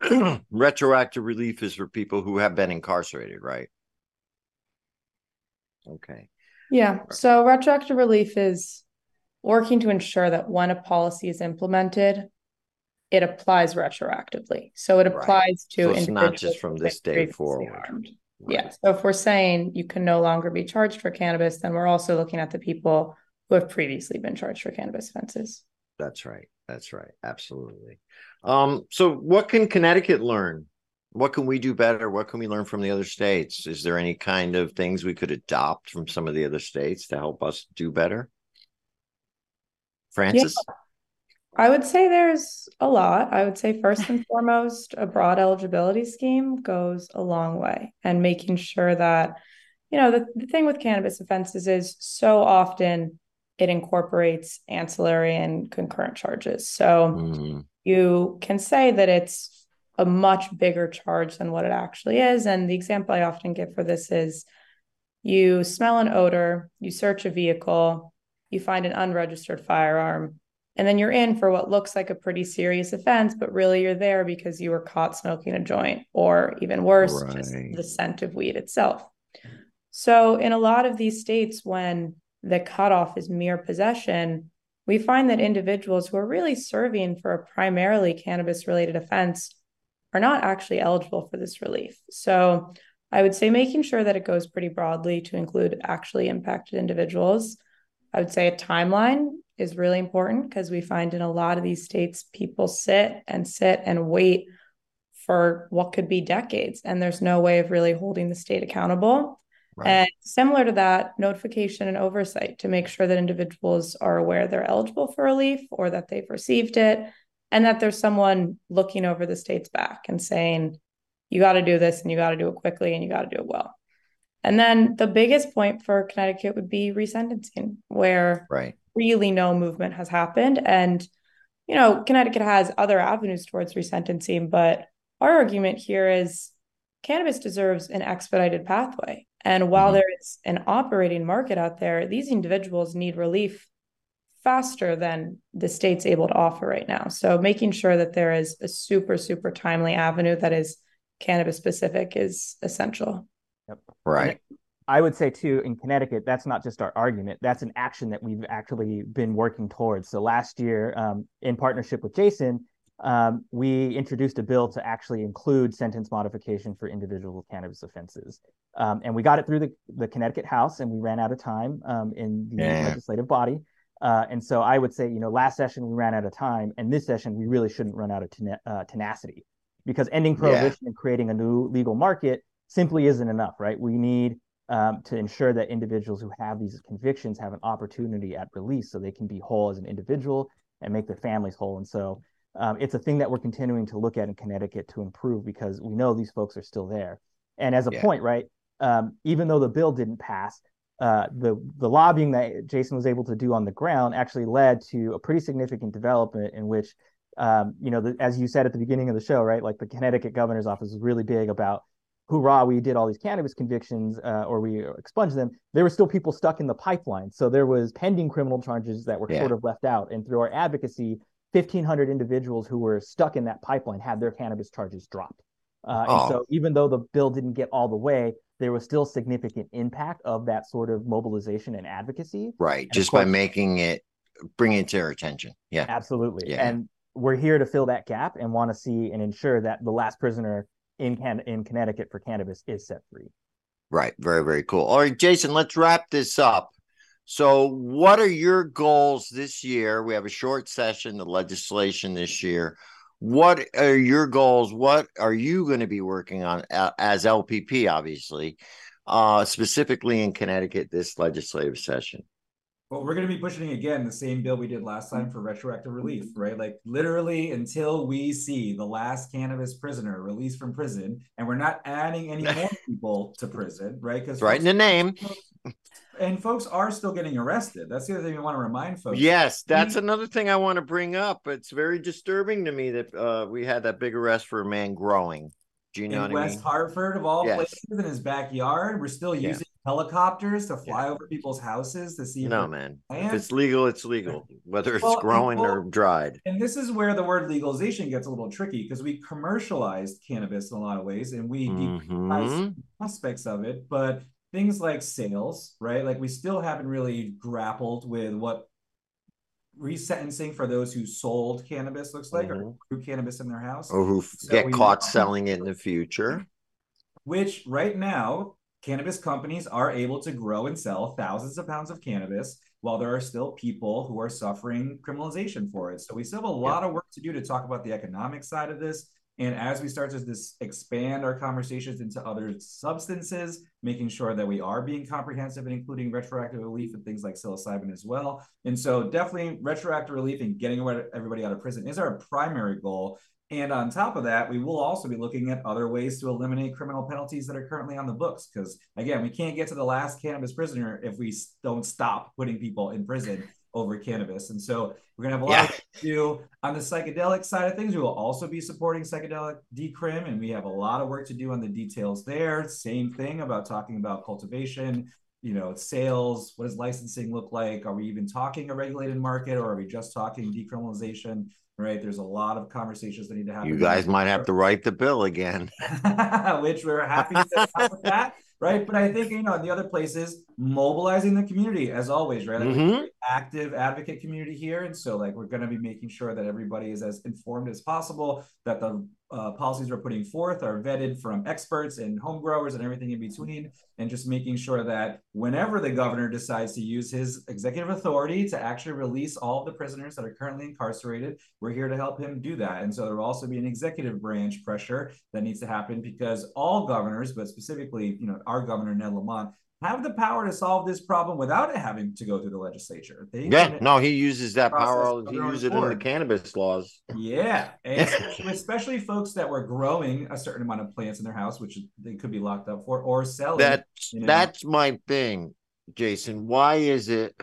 Speaker 2: retroactive relief is for people who have been incarcerated, right? Okay.
Speaker 7: Yeah. So retroactive relief is working to ensure that when a policy is implemented, it applies retroactively. So it applies right. to
Speaker 2: so it's not just from this day forward. Right.
Speaker 7: Yeah. So if we're saying you can no longer be charged for cannabis, then we're also looking at the people who have previously been charged for cannabis offenses.
Speaker 2: That's right. That's right. Absolutely. Um, so what can Connecticut learn? What can we do better? What can we learn from the other states? Is there any kind of things we could adopt from some of the other states to help us do better? Francis? Yeah.
Speaker 7: I would say there's a lot. I would say first and foremost, a broad eligibility scheme goes a long way and making sure that, you know, the, the thing with cannabis offenses is so often it incorporates ancillary and concurrent charges. So mm. you can say that it's a much bigger charge than what it actually is. And the example I often give for this is you smell an odor, you search a vehicle, you find an unregistered firearm, and then you're in for what looks like a pretty serious offense, but really you're there because you were caught smoking a joint, or even worse, right. just the scent of weed itself. So, in a lot of these states, when the cutoff is mere possession, we find that individuals who are really serving for a primarily cannabis related offense are not actually eligible for this relief. So I would say making sure that it goes pretty broadly to include actually impacted individuals. I would say a timeline is really important because we find in a lot of these states, people sit and sit and wait for what could be decades, and there's no way of really holding the state accountable. Right. And similar to that, notification and oversight to make sure that individuals are aware they're eligible for relief or that they've received it, and that there's someone looking over the state's back and saying, you got to do this and you got to do it quickly and you got to do it well. And then the biggest point for Connecticut would be resentencing, where
Speaker 2: right.
Speaker 7: really no movement has happened. And, you know, Connecticut has other avenues towards resentencing, but our argument here is cannabis deserves an expedited pathway. And while mm-hmm. there is an operating market out there, these individuals need relief faster than the state's able to offer right now. So making sure that there is a super, super timely avenue that is cannabis specific is essential.
Speaker 2: Yep. Right.
Speaker 6: I would say too, in Connecticut, that's not just our argument. That's an action that we've actually been working towards. So last year, um, in partnership with Jason, um, we introduced a bill to actually include sentence modification for individual cannabis offenses. Um, and we got it through the, the Connecticut House and we ran out of time um, in the yeah. legislative body. Uh, and so I would say, you know, last session we ran out of time, and this session we really shouldn't run out of ten- uh, tenacity because ending prohibition yeah. and creating a new legal market simply isn't enough, right? We need um, to ensure that individuals who have these convictions have an opportunity at release so they can be whole as an individual and make their families whole. And so um, it's a thing that we're continuing to look at in Connecticut to improve because we know these folks are still there. And as a yeah. point, right, um, even though the bill didn't pass, uh, the the lobbying that Jason was able to do on the ground actually led to a pretty significant development in which, um, you know, the, as you said at the beginning of the show, right, like the Connecticut governor's office was really big about, hoorah, we did all these cannabis convictions uh, or we expunged them. There were still people stuck in the pipeline, so there was pending criminal charges that were yeah. sort of left out, and through our advocacy, 1,500 individuals who were stuck in that pipeline had their cannabis charges dropped. Uh,
Speaker 2: Oh.
Speaker 6: And so even though the bill didn't get all the way, there was still significant impact of that sort of mobilization and advocacy.
Speaker 2: Right.
Speaker 6: of
Speaker 2: Just by making it, bringing it to our attention. Yeah.
Speaker 6: Absolutely.
Speaker 2: Yeah.
Speaker 6: And we're here to fill that gap and want to see and ensure that the last prisoner in Can- in Connecticut for cannabis is set free.
Speaker 2: Right. Very, very cool. All right, Jason, let's wrap this up. So, what are your goals this year? We have a short session, the legislation this year. What are your goals? What are you going to be working on as LPP, obviously, uh, specifically in Connecticut this legislative session?
Speaker 5: Well, we're going to be pushing again the same bill we did last time for retroactive relief, right? Like literally until we see the last cannabis prisoner released from prison, and we're not adding any more people to prison, right? Because
Speaker 2: right in the name.
Speaker 5: And folks are still getting arrested. That's the other thing we want to remind folks.
Speaker 2: Yes, that's another thing I want to bring up. It's very disturbing to me that uh, we had that big arrest for a man growing. Do you know
Speaker 5: in
Speaker 2: what I
Speaker 5: West
Speaker 2: mean?
Speaker 5: Hartford, of all
Speaker 2: Yes.
Speaker 5: places, in his backyard, we're still
Speaker 2: Yeah.
Speaker 5: using helicopters to fly over people's houses to see.
Speaker 2: No, man. If it's legal, it's legal, whether it's
Speaker 5: Well,
Speaker 2: growing or dried.
Speaker 5: And this is where the word legalization gets a little tricky because we commercialized cannabis in a lot of ways and we
Speaker 2: Mhm.
Speaker 5: aspects of it, but things like sales, right? Like we still haven't really grappled with what resentencing for those who sold cannabis looks like or
Speaker 2: Mhm.
Speaker 5: grew cannabis in their house.
Speaker 2: Or who
Speaker 5: So
Speaker 2: get caught selling it in the future.
Speaker 5: which right now cannabis companies are able to grow and sell thousands of pounds of cannabis while there are still people who are suffering criminalization for it so we still have a lot of work to do to talk about the economic side of this and as we start to this expand our conversations into other substances making sure that we are being comprehensive and including retroactive relief and things like psilocybin as well. And so definitely retroactive relief and getting everybody out of prison is our primary goal. And on top of that, we will also be looking at other ways to eliminate criminal penalties that are currently on the books. Because again, we can't get to the last cannabis prisoner if we don't stop putting people in prison over cannabis. And so we're going to have a lot
Speaker 2: Yeah.
Speaker 5: of to do on the psychedelic side of things. We will also be supporting psychedelic decrim, and we have a lot of work to do on the details there. Same thing about talking about cultivation. You know, sales. What does licensing look like? Are we even talking a regulated market, or are we just talking decriminalization? Right. There's a lot of conversations that need to happen.
Speaker 2: You guys might have to write the bill again.
Speaker 5: which we're happy to help with that, right? But I think you know the other places mobilizing the community as always, right? Like
Speaker 2: Mhm.
Speaker 5: very active advocate community here, and so like we're going to be making sure that everybody is as informed as possible, that the uh, policies we're putting forth are vetted from experts and home growers and everything in between, and just making sure that whenever the governor decides to use his executive authority to actually release all of the prisoners that are currently incarcerated, we're here to help him do that. And so there will also be an executive branch pressure that needs to happen because all governors, but specifically, you know, our governor Ned Lamont, have the power to solve this problem without it having to go through the legislature. They
Speaker 2: Yeah, no, he uses that power. He uses it in the cannabis laws.
Speaker 5: Yeah, especially, especially folks that were growing a certain amount of plants in their house, which they could be locked up for, or selling.
Speaker 2: That's
Speaker 5: you know.
Speaker 2: that's my thing, Jason. Why is it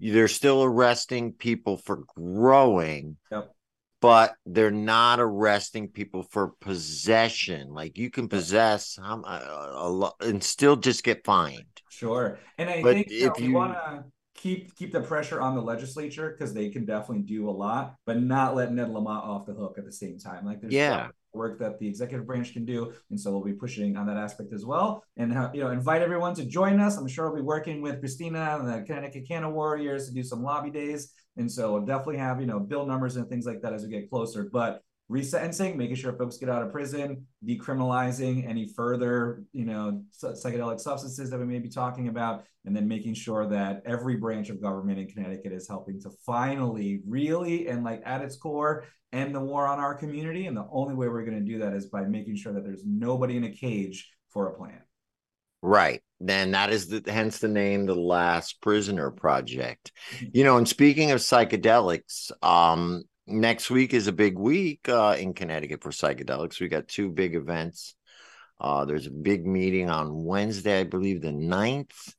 Speaker 2: they're still arresting people for growing,
Speaker 5: Yep.
Speaker 2: But they're not arresting people for possession? Like you can possess um, a, a lot and still just get fined.
Speaker 5: Sure, and I
Speaker 2: But
Speaker 5: think you
Speaker 2: if
Speaker 5: we
Speaker 2: you-
Speaker 5: want to keep keep the pressure on the legislature because they can definitely do a lot, but not let Ned Lamont off the hook at the same time. Like there's
Speaker 2: Yeah.
Speaker 5: a lot of work that the executive branch can do, and so we'll be pushing on that aspect as well. And uh, you know, invite everyone to join us. I'm sure we'll be working with Christina and the Connecticut Canna Warriors to do some lobby days, and so we'll definitely have you know bill numbers and things like that as we get closer. But resentencing, making sure folks get out of prison, decriminalizing any further, you know, psychedelic substances that we may be talking about, and then making sure that every branch of government in Connecticut is helping to finally, really, and like at its core, end the war on our community. And the only way we're going to do that is by making sure that there's nobody in a cage for a plan.
Speaker 2: Right. Then that is the hence the name the Last Prisoner Project. You know, and speaking of psychedelics, um, next week is a big week uh in Connecticut for psychedelics. We got two big events. Uh there's a big meeting on Wednesday, I believe the 9th.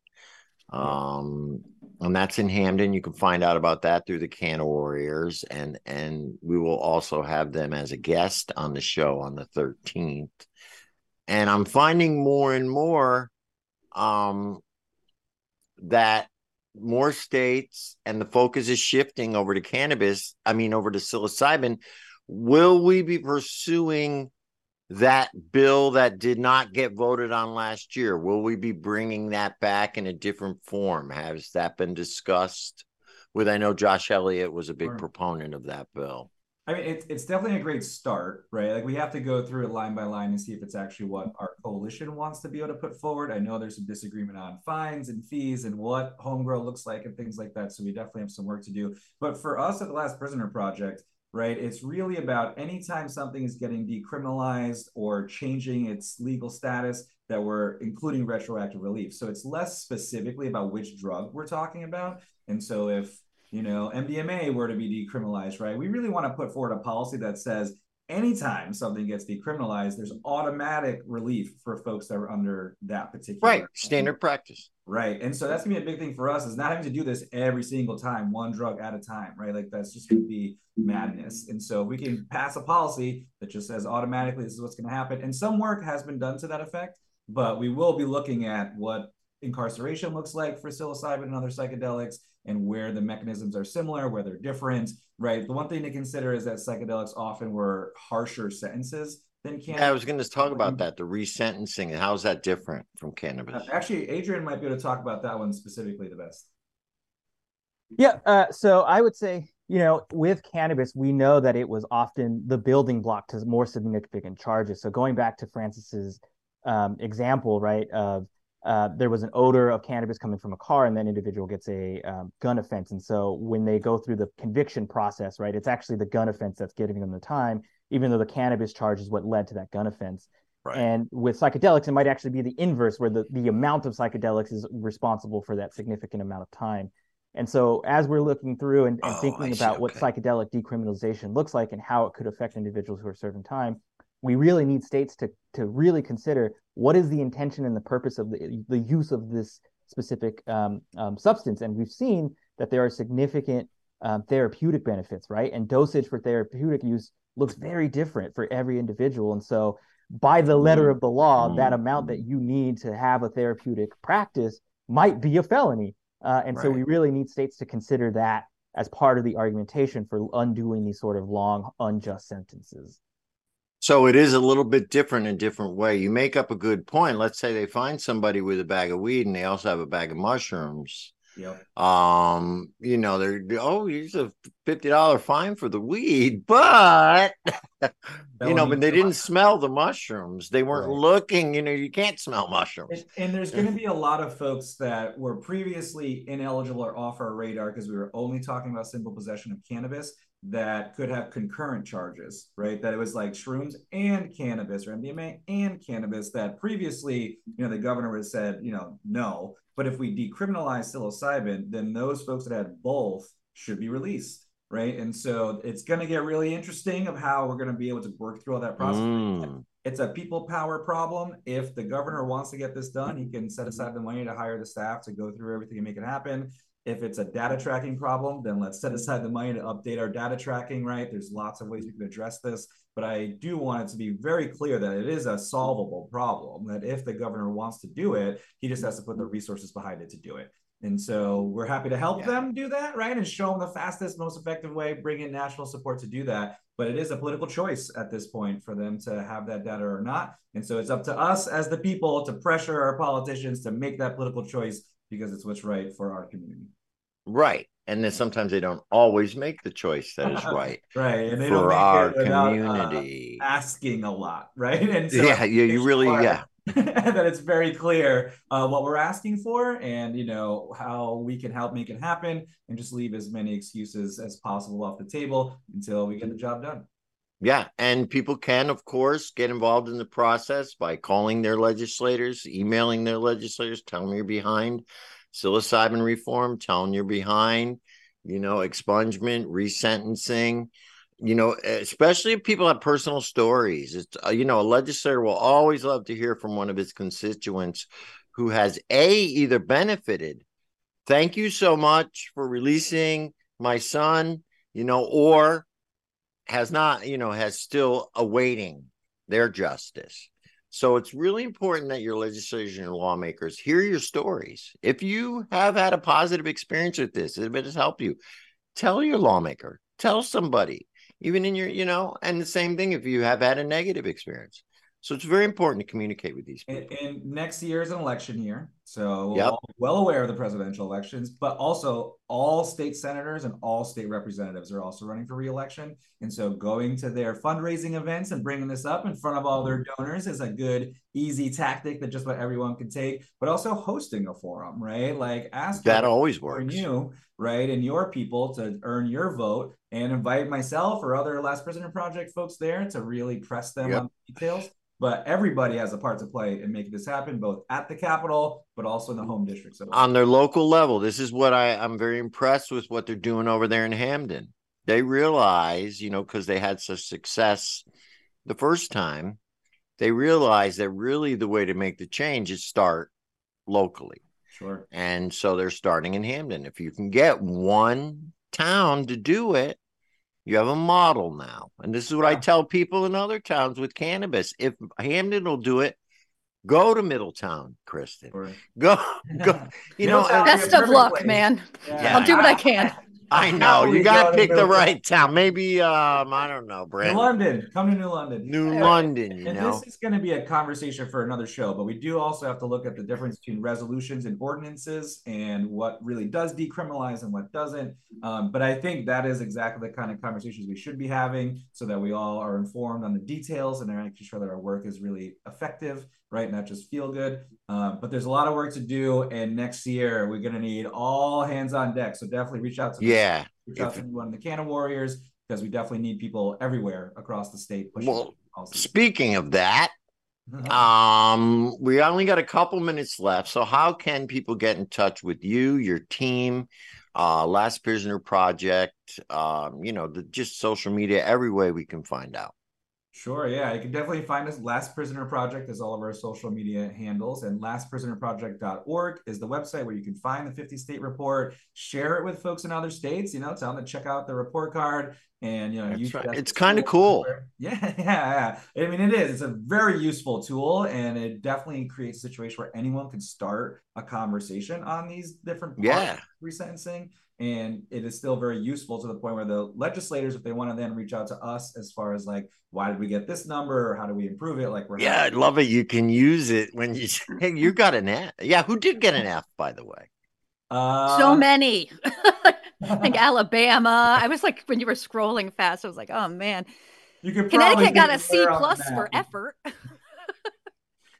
Speaker 2: Um and that's in Hamden. You can find out about that through the Can Warriors, and and we will also have them as a guest on the show on the 13th. And I'm finding more and more um that more states and the focus is shifting over to cannabis i mean over to psilocybin will we be pursuing that bill that did not get voted on last year? Will we be bringing that back in a different form? Has that been discussed? With I know Josh Elliott was a big
Speaker 5: Sure.
Speaker 2: proponent of that bill.
Speaker 5: I mean, it's it's definitely a great start, right? Like we have to go through it line by line and see if it's actually what our coalition wants to be able to put forward. I know there's some disagreement on fines and fees and what home grow looks like and things like that. So we definitely have some work to do. But for us at the Last Prisoner Project, right, it's really about anytime something is getting decriminalized or changing its legal status that we're including retroactive relief. So it's less specifically about which drug we're talking about. And so if you know, MDMA were to be decriminalized, right? We really want to put forward a policy that says anytime something gets decriminalized, there's automatic relief for folks that are under that particular
Speaker 2: Right. Standard practice.
Speaker 5: Right. And so that's gonna be a big thing for us is not having to do this every single time, one drug at a time, right? Like that's just gonna be madness. And so we can pass a policy that just says automatically this is what's gonna happen. And some work has been done to that effect, but we will be looking at what incarceration looks like for psilocybin and other psychedelics and where the mechanisms are similar, where they're different, right? The one thing to consider is that psychedelics often were harsher sentences than cannabis.
Speaker 2: Yeah, I was going to talk about that. The resentencing. How's that different from
Speaker 5: Uh,
Speaker 2: cannabis?
Speaker 5: Actually, Adrian might be able to talk about that one specifically the best.
Speaker 6: Yeah, uh, so I would say, you know, with cannabis, we know that it was often the building block to more significant charges. So going back to Francis's um, example, right, of uh, there was an odor of cannabis coming from a car, and that individual gets a um, gun offense. And so when they go through the conviction process, right, it's actually the gun offense that's giving them the time, even though the cannabis charge is what led to that gun offense.
Speaker 2: Right.
Speaker 6: And with psychedelics, it might actually be the inverse, where the, the amount of psychedelics is responsible for that significant amount of time. And so, as we're looking through and, and
Speaker 2: Oh,
Speaker 6: thinking
Speaker 2: see.
Speaker 6: about what psychedelic decriminalization looks like and how it could affect individuals who are serving time, we really need states to to really consider what is the intention and the purpose of the the use of this specific um, um, substance. And we've seen that there are significant um, therapeutic benefits, right? And dosage for therapeutic use looks very different for every individual. And so, by the letter of the law, that amount that you need to have a therapeutic practice might be a felony. Uh, and so we really need states to consider that as part of the argumentation for undoing these sort of long, unjust sentences.
Speaker 2: So it is a little bit different in different way. You make up a good point. Let's say they find somebody with a bag of weed and they also have a bag of mushrooms.
Speaker 5: Yep.
Speaker 2: Um, you know, they're oh, here's a fifty dollar fine for the weed, but you know, but they didn't smell the mushrooms. They weren't
Speaker 5: Right.
Speaker 2: looking. You know, you can't smell mushrooms.
Speaker 5: And, and there's going to be a lot of folks that were previously ineligible or off our radar because we were only talking about simple possession of cannabis that could have concurrent charges, right? That it was like shrooms and cannabis or MDMA and cannabis that previously, you know, the governor has said, you know, no. But if we decriminalize psilocybin, then those folks that had both should be released, right? And so it's going to get really interesting of how we're going to be able to work through all that process
Speaker 2: Mm.
Speaker 5: it's a people power problem. If the governor wants to get this done, he can set aside the money to hire the staff to go through everything and make it happen. If it's a data tracking problem, then let's set aside the money to update our data tracking, right? There's lots of ways we can address this, but I do want it to be very clear that it is a solvable problem. That if the governor wants to do it, he just has to put the resources behind it to do it. And so we're happy to help
Speaker 2: Yeah.
Speaker 5: them do that, right? And show them the fastest, most effective way, bring in national support to do that. But it is a political choice at this point for them to have that data or not. And so it's up to us as the people to pressure our politicians to make that political choice because it's what's right for our community.
Speaker 2: Right. And then sometimes they don't always make the choice that is right
Speaker 5: Right. And they don't
Speaker 2: for our
Speaker 5: it without, uh,
Speaker 2: community.
Speaker 5: asking a lot, right? And so
Speaker 2: yeah, you, you really, yeah.
Speaker 5: that it's very clear uh, what we're asking for and you know how we can help make it happen and just leave as many excuses as possible off the table until we get the job done
Speaker 2: Yeah, and people can, of course, get involved in the process by calling their legislators, emailing their legislators, tell them you're behind psilocybin reform, telling you're behind, you know, expungement, resentencing, you know, especially if people have personal stories. It's, uh, you know, a legislator will always love to hear from one of his constituents who has A, either benefited. Thank you so much for releasing my son, you know, or has not, you know, has still awaiting their justice. So it's really important that your legislators and your lawmakers hear your stories. If you have had a positive experience with this, if it has helped you, tell your lawmaker, tell somebody, even in your, you know, and the same thing if you have had a negative experience. So it's very important to communicate with these
Speaker 5: And, and next year is an election year, so
Speaker 2: Yep.
Speaker 5: well aware of the presidential elections, but also all state senators and all state representatives are also running for reelection. And so going to their fundraising events and bringing this up in front of all their donors is a good, easy tactic that just about everyone can take. But also hosting a forum, right? Like ask
Speaker 2: That always works.
Speaker 5: you, right, and your people to earn your vote, and invite myself or other Last Prisoner Project folks there to really press them
Speaker 2: Yep.
Speaker 5: on the details. But everybody has a part to play in making this happen, both at the Capitol, but also in the home districts.
Speaker 2: On their local level. This is what I, I'm very impressed with what they're doing over there in Hamden. They realize, you know, because they had such success the first time, they realize that really the way to make the change is start locally.
Speaker 5: sure.
Speaker 2: And so they're starting in Hamden. If you can get one town to do it, you have a model now. And this is what I tell people in other towns with cannabis. If Hamden will do it, go to Middletown, Kristen.
Speaker 5: sure.
Speaker 2: Go, go. You know,
Speaker 5: Middletown
Speaker 2: and-
Speaker 5: would be a
Speaker 4: Best of luck,
Speaker 5: place.
Speaker 4: man.
Speaker 2: Yeah.
Speaker 4: I'll do what I can.
Speaker 2: I know
Speaker 5: We
Speaker 2: you got to
Speaker 5: to
Speaker 2: pick the right town. Maybe um, I don't know,
Speaker 5: Brad.
Speaker 2: New
Speaker 5: London, come to New London.
Speaker 2: New
Speaker 5: Yeah.
Speaker 2: London, you
Speaker 5: And
Speaker 2: know.
Speaker 5: this is going to be a conversation for another show, but we do also have to look at the difference between resolutions and ordinances and what really does decriminalize and what doesn't. Um, but I think that is exactly the kind of conversations we should be having so that we all are informed on the details and are making sure that our work is really effective, right? Not just feel good. Um, but there's a lot of work to do. And next year, we're going to need all hands on deck. So definitely reach out to
Speaker 2: Yeah.
Speaker 5: reach out
Speaker 2: if-
Speaker 5: to anyone in the Canna Warriors because we definitely need people everywhere across the state.
Speaker 2: Well. Speaking of that, um, we only got a couple minutes left. So how can people get in touch with you, your team, uh, Last Prisoner Project? Um, you know, the just social media, every way we can find out.
Speaker 5: Sure, yeah. You can definitely find us. Last Prisoner Project is all of our social media handles, and lastprisonerproject.org is the website where you can find the 50 state report, share it with folks in other states, you know, tell them to check out the report card and you know,
Speaker 2: right. It's kinda cool.
Speaker 5: Yeah, yeah, yeah. I mean, it is. It's a very useful tool, and it definitely creates a situation where anyone can start a conversation on these different
Speaker 2: Yeah.
Speaker 5: of resentencing and it is still very useful to the point where the legislators if they want to then reach out to us as far as like why did we get this number or how do we improve it like we're
Speaker 2: Yeah, I love it. You can use it when you say you got an F. Yeah, who did get an F, by the way?
Speaker 5: uh,
Speaker 4: so many. I think Alabama. I was like, when you were scrolling fast, I was like, oh man.
Speaker 5: you could
Speaker 4: Connecticut got a C plus for effort.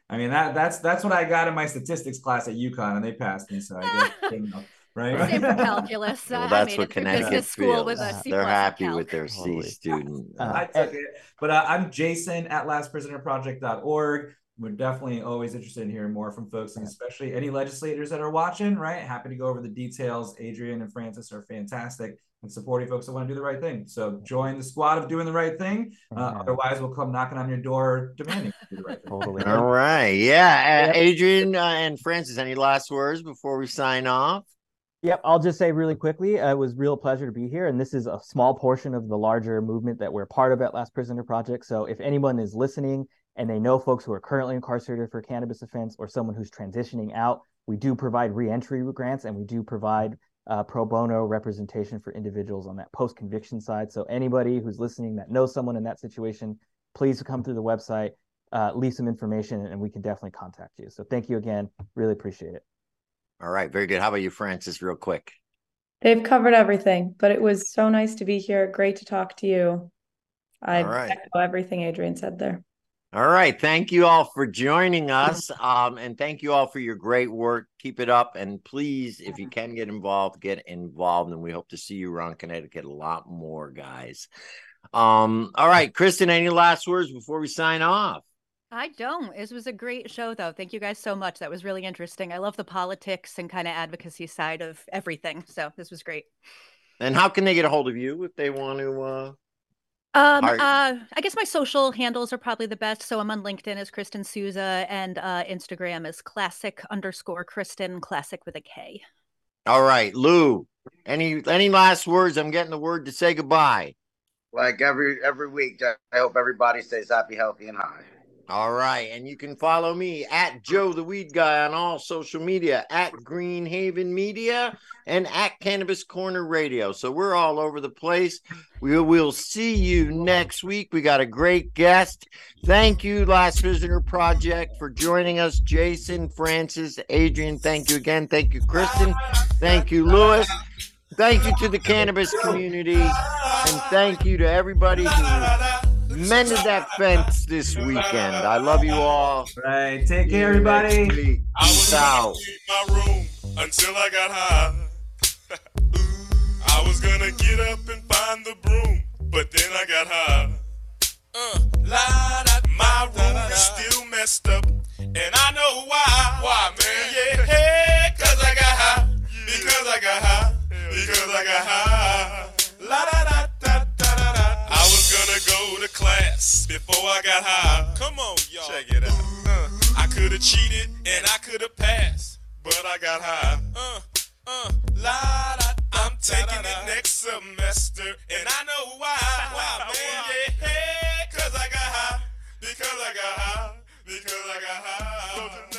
Speaker 5: i mean that that's that's what i got in my statistics class at UConn and they passed me so i guess you know, right
Speaker 4: Same for calculus.
Speaker 2: Well,
Speaker 4: I
Speaker 2: that's
Speaker 4: made
Speaker 2: what
Speaker 4: it through
Speaker 2: Connecticut
Speaker 4: business school with
Speaker 2: feels.
Speaker 4: a C
Speaker 2: They're happy
Speaker 4: calc.
Speaker 2: with their C
Speaker 6: Totally.
Speaker 2: student.
Speaker 6: Uh,
Speaker 5: I took it. But uh, I'm Jason at lastprisonerproject.org. We're definitely always interested in hearing more from folks, and especially any legislators that are watching, right? Happy to go over the details. Adrian and Francis are fantastic and supporting folks that want to do the right thing. So join the squad of doing the right thing. Uh, Otherwise, we'll come knocking on your door demanding you do the right thing.
Speaker 6: Totally.
Speaker 2: All right. Yeah. Uh, Adrian uh, and Francis, any last words before we sign off?
Speaker 6: Yep, I'll just say really quickly, uh, it was real pleasure to be here, and this is a small portion of the larger movement that we're part of at Last Prisoner Project. So if anyone is listening and they know folks who are currently incarcerated for cannabis offense or someone who's transitioning out, we do provide reentry grants and we do provide uh, pro bono representation for individuals on that post conviction side. So anybody who's listening that knows someone in that situation, please come through the website, uh, leave some information, and we can definitely contact you. So thank you again. Really appreciate it.
Speaker 2: All right. Very good. How about you, Francis, real quick?
Speaker 7: They've covered everything, but it was so nice to be here. Great to talk to you. I
Speaker 2: All right.
Speaker 7: echo everything Adrian said there.
Speaker 2: All right. Thank you all for joining us. Um, and thank you all for your great work. Keep it up. And please, if you can get involved, get involved. And we hope to see you around Connecticut a lot more, guys. Um, all right, Kristen, any last words before we sign off?
Speaker 4: I don't. This was a great show, though. Thank you guys so much. That was really interesting. I love the politics and kind of advocacy side of everything. So this was great.
Speaker 2: And how can they get a hold of you if they want to uh
Speaker 4: Um, uh, I guess my social handles are probably the best. So I'm on LinkedIn as Kristen Souza and uh, Instagram is classic underscore Kristen, classic with a K.
Speaker 2: all right, Lou. Any any last words? I'm getting the word to say goodbye.
Speaker 3: Like every every week, I hope everybody stays happy, healthy, and high.
Speaker 2: All right. And you can follow me at Joe the Weed Guy on all social media, at Greenhaven Media, and at Cannabis Corner Radio. So we're all over the place. We will see you next week. We got a great guest. Thank you, Last Prisoner Project, for joining us. Jason, Francis, Adrian, thank you again. Thank you, Kristen. Thank you, Lewis. Thank you to the cannabis community. And thank you to everybody who mended that fence this weekend. I love you all.
Speaker 5: Right. Take care, everybody.
Speaker 1: I was
Speaker 2: Peace out.
Speaker 1: in my room until I got high. I was gonna get up and find the broom, but then I got high. Uh, la, da, my room is still messed up, and I know why. Why, man? Yeah, hey, cause I got high. Because I got high. Because I got high. Yes. Before I got high. Come on, y'all. Check it out. Uh, I could have cheated and I could have passed, but I got high. Uh, uh, la da. I'm taking it next semester, and I know why. Why, man? Yeah, hey, cause I got high. Because I got high. Because I got high.